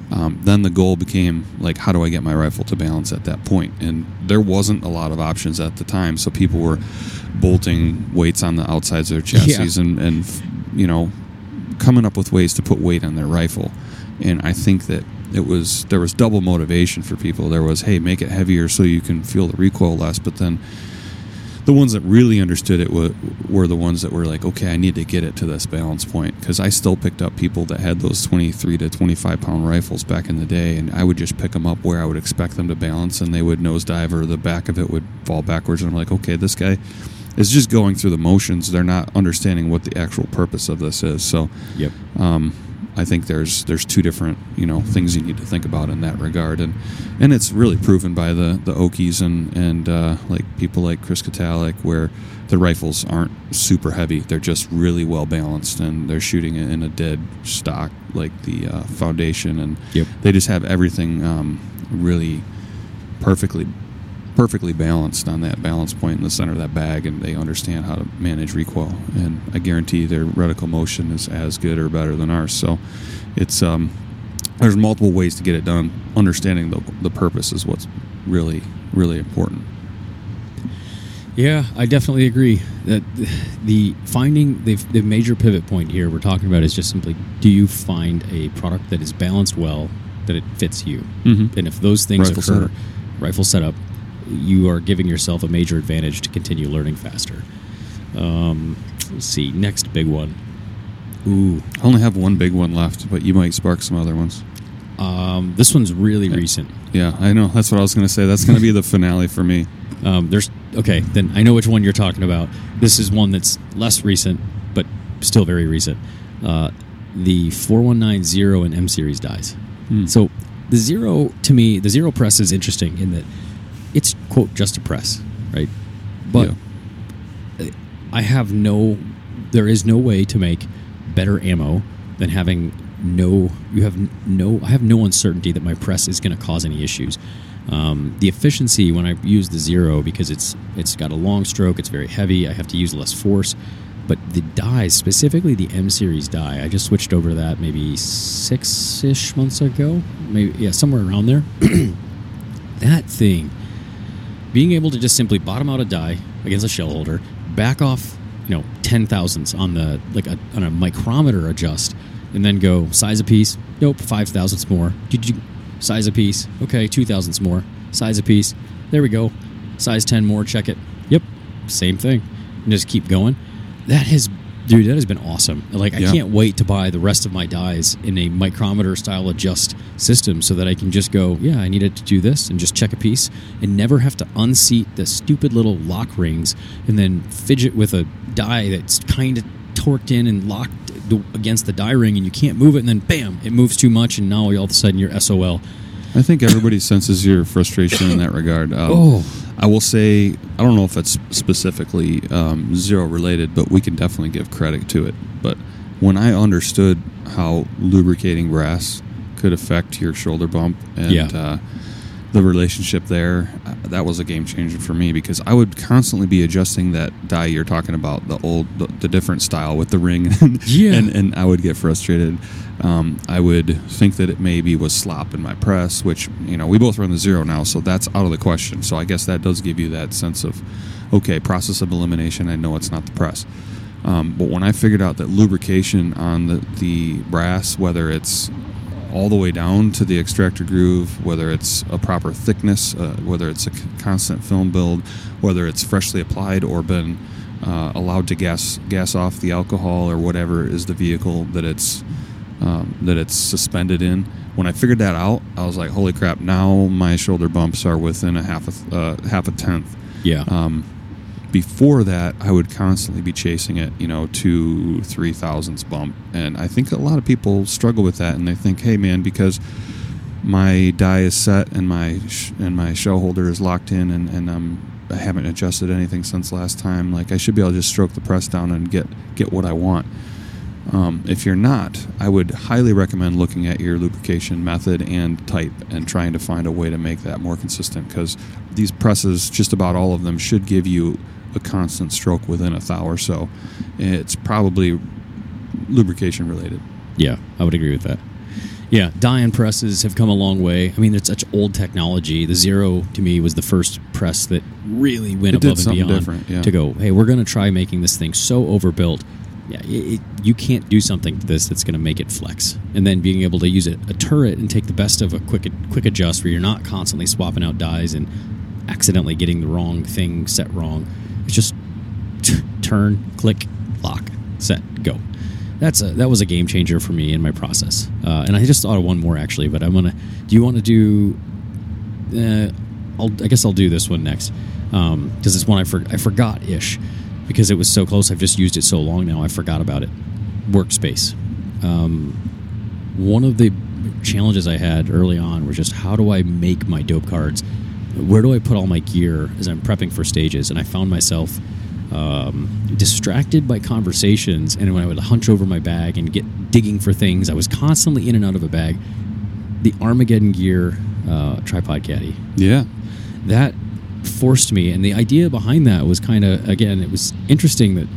Um, then the goal became like, how do I get my rifle to balance at that point? And there wasn't a lot of options at the time, so people were bolting weights on the outsides of their chassis and, and you know coming up with ways to put weight on their rifle. And I think that it was there was double motivation for people. There was, hey, make it heavier so you can feel the recoil less. But then the ones that really understood it were, were the ones that were like, okay, I need to get it to this balance point because I still picked up people that had those 23 to 25 pound rifles back in the day, and I would just pick them up where I would expect them to balance, and they would nosedive or the back of it would fall backwards. And I'm like, okay, this guy is just going through the motions. They're not understanding what the actual purpose of this is. So Yep. um, I think there's there's two different you know things you need to think about in that regard, and and it's really proven by the the Okies and and uh, like people like Chris Katalik, where the rifles aren't super heavy; they're just really well balanced, and they're shooting it in a dead stock like the uh, Foundation, and Yep. they just have everything um, really perfectly perfectly balanced on that balance point in the center of that bag and they understand how to manage recoil. And i guarantee their reticle motion is as good or better than ours. So it's um there's multiple ways to get it done. Understanding the, the purpose is what's really really important. Yeah, I definitely agree that the finding the, the major pivot point here we're talking about is just simply do you find a product that is balanced well that it fits you, Mhm. and if those things Rifle occur, setup. rifle setup, you are giving yourself a major advantage to continue learning faster. Um, let's see, next big one. Ooh, i only have one big one left but you might spark some other ones um, this one's really recent. yeah i know that's what i was going to say that's going to be the finale for me Um, there's okay, then I know which one you're talking about. This is one that's less recent, but still very recent. Uh, the 419 Zero and M series dies. Hmm. So the zero to me, the zero press is interesting in that it's quote just a press, right? But I have no, there is no way to make better ammo than having no, you have no, I have no uncertainty that my press is going to cause any issues. Um, the efficiency when I use the zero because it's it's got a long stroke, it's very heavy. I have to use less force, but the dies, specifically the M series die, I just switched over to that maybe six ish months ago, maybe yeah, somewhere around there. that thing being able to just simply bottom out a die against a shell holder, back off, you know, ten thousandths on the like a, on a micrometer adjust, and then go size a piece. Nope, five thousandths more. Size a piece? Okay, two thousandths more. Size a piece. There we go. Size ten more. Check it. Yep, same thing. And just keep going. That has, dude, that has been awesome. Like I Yeah. can't wait to buy the rest of my dies in a micrometer style adjust system so that I can just go, yeah, I needed to do this and just check a piece and never have to unseat the stupid little lock rings and then fidget with a die that's kind of torqued in and locked against the die ring and you can't move it and then bam, it moves too much and now all of a sudden you're SOL. I think everybody senses your frustration in that regard. Um, Oh. I will say, I don't know if it's specifically um, zero related, but we can definitely give credit to it. But when I understood how lubricating brass could affect your shoulder bump and Yeah. uh, the relationship there, uh, that was a game changer for me because I would constantly be adjusting that die you're talking about, the old, the, the different style with the ring, Yeah. and, and I would get frustrated. Um, I would think that it maybe was slop in my press, which you know we both run the zero now, so that's out of the question. So I guess that does give you that sense of okay, process of elimination. I know it's not the press, um, but when I figured out that lubrication on the the brass, whether it's all the way down to the extractor groove, whether it's a proper thickness, uh, whether it's a constant film build, whether it's freshly applied or been uh, allowed to gas gas off the alcohol or whatever is the vehicle that it's um, that it's suspended in. When I figured that out, I was like, "Holy crap!" Now my shoulder bumps are within a half a uh, half a tenth. Yeah. Um, before that, I would constantly be chasing it, you know, two, three thousandths bump, and I think a lot of people struggle with that, and they think, "Hey, man, because my die is set and my sh- and my shell holder is locked in, and and I'm I haven't adjusted anything since last time. Like I should be able to just stroke the press down and get get what I want." Um, if you're not, I would highly recommend looking at your lubrication method and type and trying to find a way to make that more consistent because these presses, just about all of them, should give you a constant stroke within a thou or so. It's probably lubrication related. Yeah, I would agree with that. Yeah, die-in presses have come a long way. I mean, it's such old technology. The Zero to me was the first press that really went It above and beyond different, yeah. to go. Hey, we're going to try making this thing so overbuilt. Yeah, it, it, you can't do something to this that's going to make it flex. And then being able to use it, a turret and take the best of a quick quick adjust where you're not constantly swapping out dies and accidentally getting the wrong thing set wrong. It's just turn, click, lock, set, go. That's a that was a game changer for me in my process. Uh, and I just thought of one more actually, but I'm gonna. Do you want to do? Uh, I'll, I guess I'll do this one next because it's one I for, I forgot ish because it was so close. I've just used it so long now. I forgot about it. Workspace. Um, one of the challenges I had early on was just how do I make my dope cards? Where do I put all my gear as I'm prepping for stages? And I found myself um, distracted by conversations, and when I would hunch over my bag and get digging for things, I was constantly in and out of a bag. The Armageddon Gear uh, tripod caddy Yeah. that forced me and the idea behind that was kind of again it was interesting that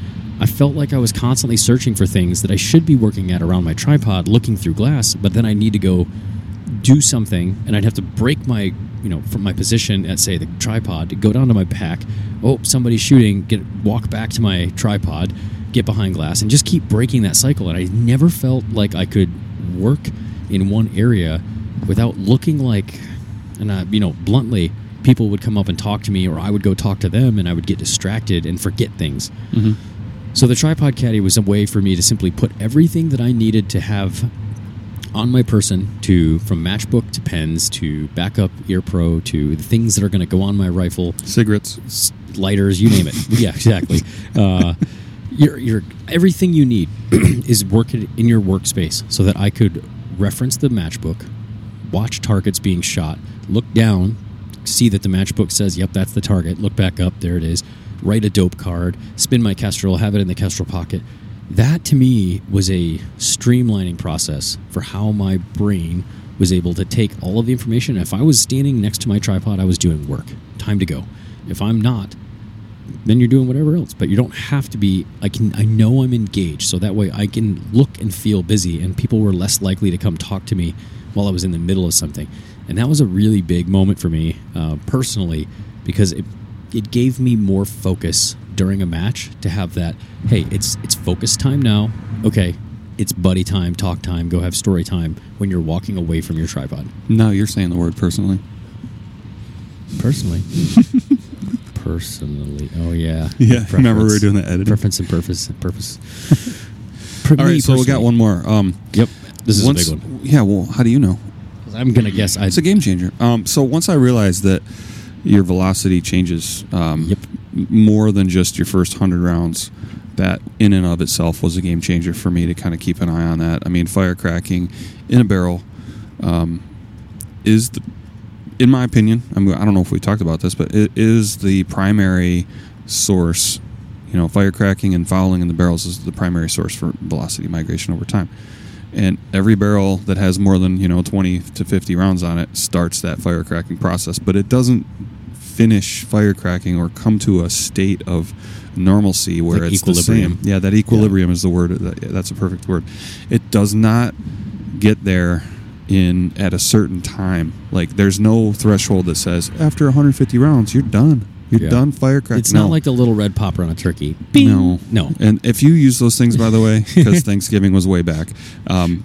i felt like i was constantly searching for things that i should be working at around my tripod looking through glass but then i need to go do something and i'd have to break my you know from my position at say the tripod to go down to my pack. Oh somebody's shooting. Get walk back to my tripod get behind glass and just keep breaking that cycle. And i never felt like i could work in one area without looking like and uh, you know bluntly people would come up and talk to me or i would go talk to them and i would get distracted and forget things. Mhm. so the tripod caddy was a way for me to simply put everything that i needed to have on my person to from matchbook to pens to backup ear pro to the things that are going to go on my rifle. Cigarettes. lighters you name it. Yeah exactly. Uh, your, your everything you need is working in your workspace so that i could reference the matchbook watch targets being shot look down see that the matchbook says yep that's the target. Look back up there it is. Write a dope card spin my kestrel have it in the kestrel pocket that to me was a streamlining process for how my brain was able to take all of the information. If i was standing next to my tripod i was doing work. Time to go. If i'm not then you're doing whatever else. But you don't have to be i can i know i'm engaged so that way i can look and feel busy and people were less likely to come talk to me while i was in the middle of something. And that was a really big moment for me uh, personally because it it gave me more focus during a match to have that hey it's it's focus time now okay it's buddy time talk time go have story time when you're walking away from your tripod No, you're saying the word personally. personally personally oh yeah Yeah, remember we were doing the editing? preference and purpose And purpose All right, so we got one more. Um, yep this is once, a big one Yeah, well, how do you know? i'm gonna guess i It's a game changer. Um, so once I realized that your velocity changes um, Yep. More than just your first hundred rounds, that in and of itself was a game changer for me to kind of keep an eye on that. I mean, fire cracking in a barrel um, is, the, in my opinion, I, mean, I don't know if we talked about this, but it is the primary source. You know, fire cracking and fouling in the barrels is the primary source for velocity migration over time and every barrel that has more than you know 20 to 50 rounds on it starts that fire cracking process but it doesn't finish firecracking or come to a state of normalcy where Like it's equilibrium. the same. yeah that equilibrium is the word that, that's a perfect word. It does not get there in at a certain time. Like there's no threshold that says after 150 rounds you're done. You're Yeah. done fire cracking it's not like the little red popper on a turkey. No, no. And if you use those things, by the way, because Thanksgiving was way back, um,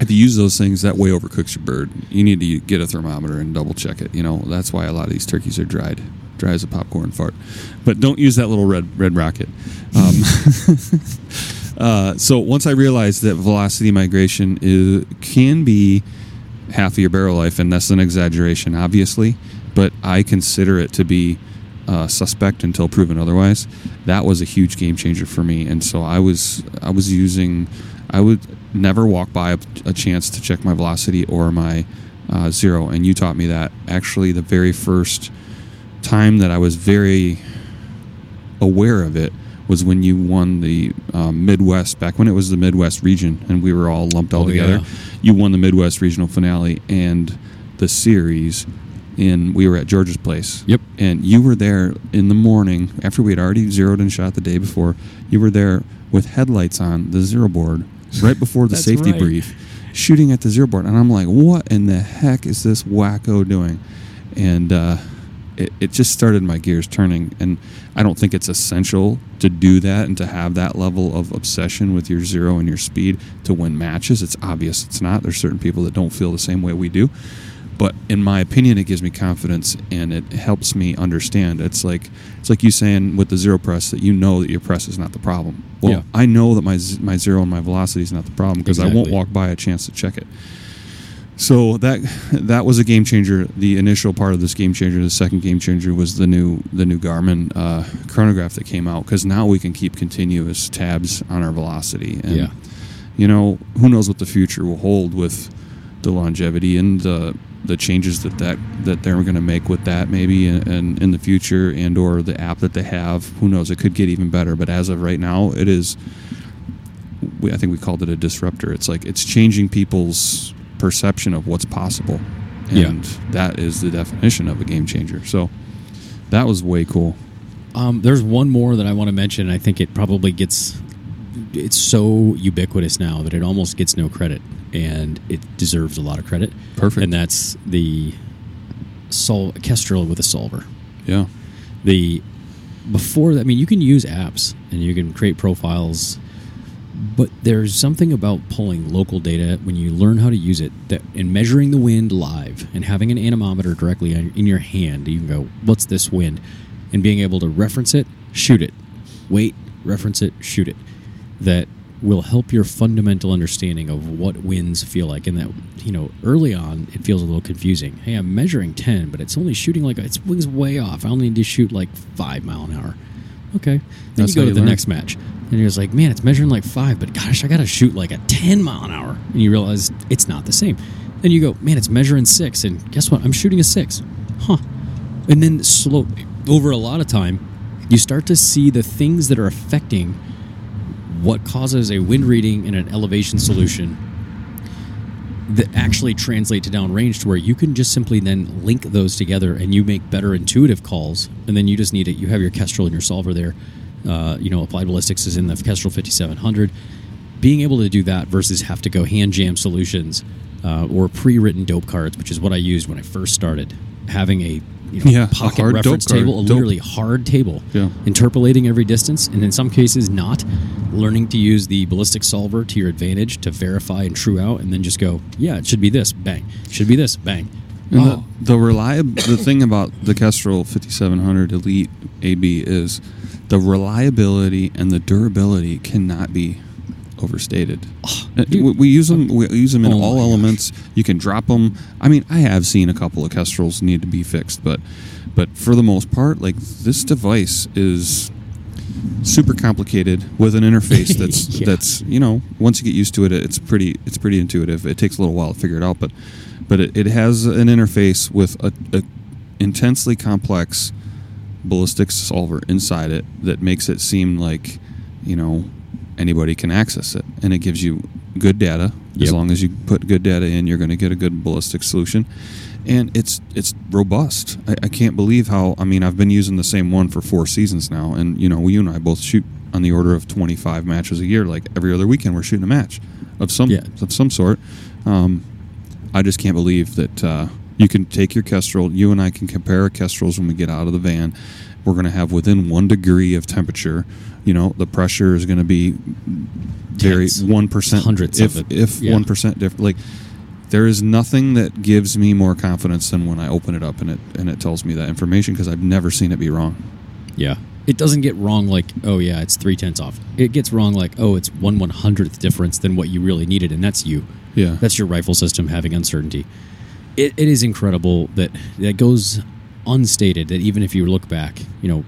if you use those things, that way overcooks your bird. You need to get a thermometer and double check it. You know that's why a lot of these turkeys are dried, dry as a popcorn fart. But don't use that little red red rocket. Um, uh, so once I realized that velocity migration is can be half of your barrel life, and that's an exaggeration, obviously, but I consider it to be uh, suspect until proven otherwise. That was a huge game changer for me, and so I was I was using I would never walk by a, a chance to check my velocity or my uh, zero, and you taught me that actually the very first time that I was very aware of it was when you won the um, Midwest back when it was the Midwest region and we were all lumped all Oh, together. yeah. You won the Midwest regional finale and the series. In we were at George's place. Yep. And you were there in the morning after we had already zeroed and shot the day before. You were there with headlights on the zero board right before the safety right. brief, shooting at the zero board. And I'm like, what in the heck is this wacko doing? And uh, it, it just started my gears turning. And I don't think it's essential to do that and to have that level of obsession with your zero and your speed to win matches. It's obvious it's not. There's certain people that don't feel the same way we do. But in my opinion, it gives me confidence and it helps me understand. It's like it's like you saying with the zero press that you know that your press is not the problem. Well, Yeah. I know that my my zero and my velocity is not the problem because I won't walk by a chance to check it. So that that was a game changer. The initial part of this game changer, the second game changer, was the new the new Garmin uh, chronograph that came out because now we can keep continuous tabs on our velocity. And Yeah. you know, who knows what the future will hold with the longevity and the the changes that that, that they're going to make with that maybe and in, in, the future and or the app that they have who knows it could get even better. But as of right now it is we, i think we called it a disruptor. It's like it's changing people's perception of what's possible. And yeah. that is the definition of a game changer. So that was way cool. Um, there's one more that i want to mention i think it probably gets it's so ubiquitous now that it almost gets no credit and it deserves a lot of credit. Perfect. And that's the sol- Kestrel with a solver. Yeah. The before that, I mean, you can use apps and you can create profiles, but there's something about pulling local data when you learn how to use it that in measuring the wind live and having an anemometer directly in your hand, you can go, "What's this wind?" and being able to reference it, shoot it, wait, reference it, shoot it. That will help your fundamental understanding of what winds feel like. And that, you know, early on, it feels a little confusing. Hey, I'm measuring 10, but it's only shooting like, its wings way off. I only need to shoot like 5 mile an hour. Okay. Then That's you go to the learn. next match. And you're just like, man, it's measuring like 5, but gosh, I got to shoot like a 10 mile an hour. And you realize it's not the same. Then you go, man, it's measuring 6. And guess what? I'm shooting a 6. Huh. And then slowly, over a lot of time, you start to see the things that are affecting – what causes a wind reading in an elevation solution that actually translate to downrange to where you can just simply then link those together and you make better intuitive calls and then you just need it. You have your kestrel and your solver there. Uh, you know applied ballistics is in the kestrel 5700 being able to do that versus have to go hand jam solutions uh, or pre-written dope cards which is what i used when i first started. Having a you know, yeah, pocket reference table, a literally hard table, yeah. interpolating every distance, and in some cases not. Learning to use the ballistic solver to your advantage to verify and true out, and then just go, yeah, it should be this, bang, should be this, bang. And oh. the, the reliable the thing about the Kestrel 5700 Elite AB is the reliability and the durability cannot be overstated. Oh, uh, we, we, use them. We use them in oh all elements. Gosh. You can drop them. I mean, I have seen a couple of Kestrels need to be fixed, but but for the most part, like this device is super complicated with an interface that's yeah. that's you know once you get used to it, it's pretty it's pretty intuitive. It takes a little while to figure it out, but but it, it has an interface with a, a intensely complex ballistics solver inside it that makes it seem like you know anybody can access it, and it gives you good data. Yep. As long as you put good data in, you're going to get a good ballistic solution, and it's it's robust. I, I, can't believe how. I mean, I've been using the same one for four seasons now, and you know, you and I both shoot on the order of 25 matches a year. Like every other weekend, we're shooting a match of some yeah. of some sort. Um, I just can't believe that uh, you can take your Kestrel. You and I can compare our Kestrels when we get out of the van. We're going to have within one degree of temperature you know the pressure is going to be very one percent hundreds if of it. if one yeah. different like there is nothing that gives me more confidence than when I open it up and it and it tells me that information because I've never seen it be wrong. Yeah, it doesn't get wrong like oh yeah it's three tenths off. It gets wrong like oh it's one one hundredth difference than what you really needed, and that's you. Yeah, that's your rifle system having uncertainty. It, it is incredible that that goes unstated that even if you look back, you know,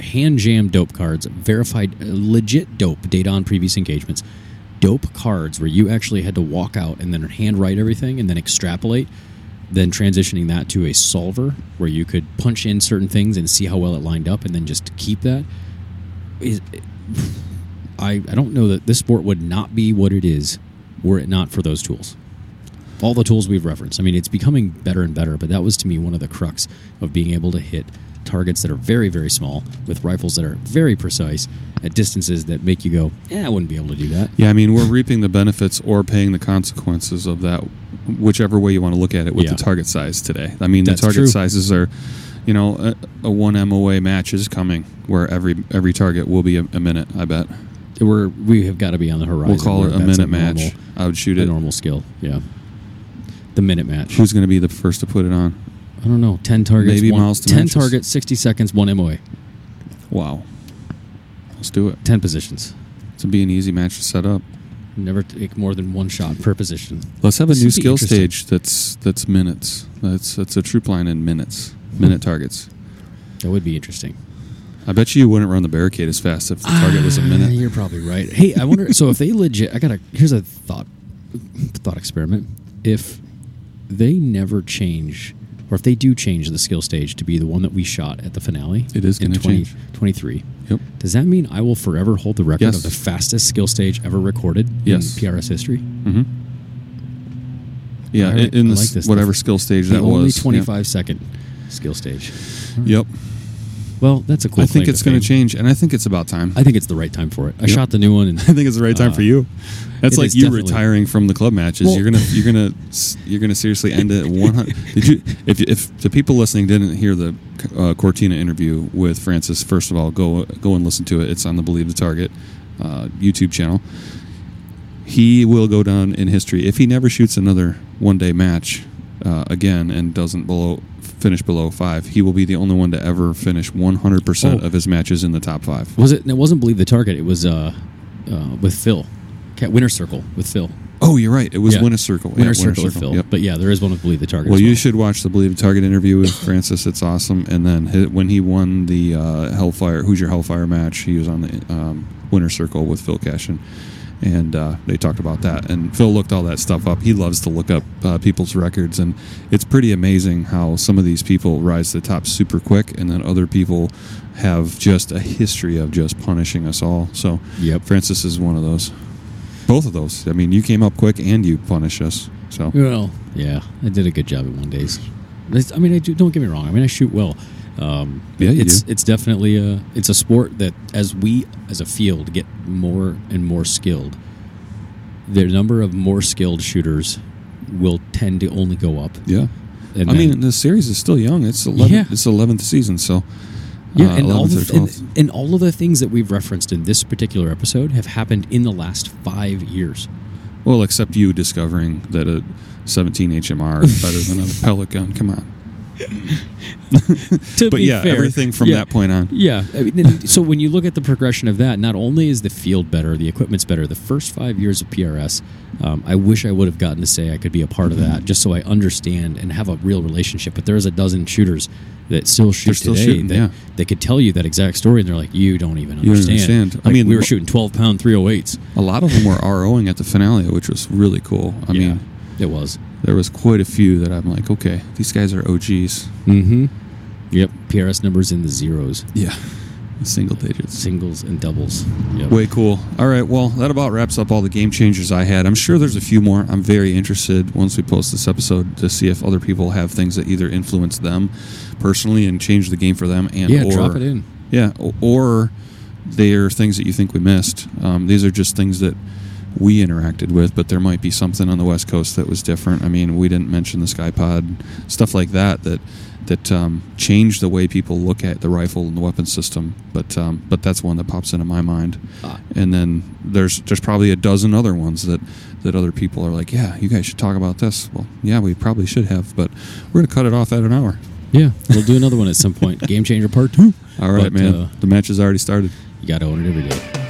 hand jammed dope cards, verified uh, legit dope data on previous engagements, dope cards where you actually had to walk out and then hand write everything and then extrapolate, then transitioning that to a solver where you could punch in certain things and see how well it lined up and then just keep that. Is, I, I don't know that this sport would not be what it is were it not for those tools all the tools we've referenced. I mean, it's becoming better and better, but that was to me one of the crux of being able to hit targets that are very, very small with rifles that are very precise at distances that make you go, yeah, I wouldn't be able to do that. Yeah, I mean, we're reaping the benefits or paying the consequences of that, whichever way you want to look at it with yeah. the target size today. I mean, That's the target true. sizes are, you know, a, a, one MOA match is coming where every every target will be a, a minute, I bet. We're, we have got to be on the horizon. We'll call it a minute match. Normal, I would shoot it. normal skill, yeah. The minute match. Who's going to be the first to put it on? I don't know, ten targets, maybe one, miles to ten targets, sixty seconds, one MOA. Wow, let's do it. Ten positions. It's be an easy match to set up. Never take more than one shot per position. Let's have a this new skill stage that's that's minutes. That's that's a troop line in minutes, minute targets. That would be interesting. I bet you wouldn't run the barricade as fast if the target was a Ah, minute. You're probably right. Hey, I wonder. so if they legit, I got a here's a thought thought experiment. If they never change, or if they do change the skill stage to be the one that we shot at the finale, It is in gonna change. 23. Yep. Does that mean I will forever hold the record Yes. of the fastest skill stage ever recorded Yes. in PRS history? hmm Yeah, right, in, in like this. whatever The- skill stage The that only was. Yep. 25 second skill stage. Yep. Well, that's a cool. I think it's going to change, and I think it's about time. I think it's the right time for it. I Yep. shot the new one, and I think it's the right time Uh, for you. That's like you retiring from the club matches. Well- you're gonna you're gonna you're gonna seriously end it at 100. Did you? If if the people listening didn't hear the uh, Cortina interview with Francis, first of all, go go and listen to it. It's on the Believe the Target uh, YouTube channel. He will go down in history if he never shoots another one day match uh, again and doesn't below finish below five. He will be the only one to ever finish 100 percent Oh. of his matches in the top five. was it? It wasn't believe the target. It was uh, uh, with Phil, Cat Winner Circle with Phil. Oh, you're right. It was Yeah. Winner Circle. Winner Yeah, Circle with Phil. Yep. But yeah, there is one with believe the target. Well, as you should watch the Believe the Target interview with Francis. It's awesome. And then hi when he won the uh, Hellfire, Who's Your Hellfire match, he was on the um, winner circle with Phil Cashin. And uh, they talked about that. And Phil looked all that stuff up. He loves to look up uh, people's records. And it's pretty amazing how some of these people rise to the top super quick. And then other people have just a history of just punishing us all. So Yep. Francis is one of those. Both of those. I mean, you came up quick and you punish us. So. Well, yeah, I did a good job at one days. I mean, I do, don't get me wrong. I mean, I shoot well. Um, Yeah, it's do. it's definitely a it's a sport that as we as a field get more and more skilled, the number of more skilled shooters will tend to only go up. Yeah. And I then- mean, the series is still young. It's 11, Yeah. It's eleventh season, so Yeah, uh, and all the and, and all of the things that we've referenced in this particular episode have happened in the last five years. well, except you discovering that a 17 HMR is better than a pellet gun. Come on. To But be yeah, fair, everything from yeah. that point on. Yeah. I mean, so when you look at the progression of that, not only is the field better, the equipment's better. The first five years of PRS, um, I wish I would have gotten to say I could be a part of that, just so I understand and have a real relationship. But there's a dozen shooters that still shoot still today shooting, that yeah. they could tell you that exact story, and they're like, "You don't even You don't understand." understand. I mean, we were shooting 12 pound 308s. A lot of them were ROing at the finale, which was really cool. I Yeah, mean, it was. There was quite a few that I'm like, okay, these guys are OGs. Mm-hmm. Yep. PRS numbers in the zeros, Yeah. Single digits. singles and doubles. Yep. Way cool. All right, well, that about wraps up all the game changers I had. I'm sure there's a few more. I'm very interested once we post this episode to see if other people have things that either influence them personally and change the game for them, and yeah, or drop it in. yeah, or they are things that you think we missed. Um, these are just things that we interacted with, but there might be something on the West Coast that was different. I mean, we didn't mention the Ckye-Pod, stuff like that that that um, changed the way people look at the rifle and the weapon system. But um, but that's one that pops into my mind. Ah. And then there's there's probably a dozen other ones that that other people are like, yeah, you guys should talk about this. Well, yeah, we probably should have, but we're gonna cut it off at an hour. Yeah, we'll do another one at some point. Game changer part two. All right, But, man. uh, the match has already started. You got to own it every day.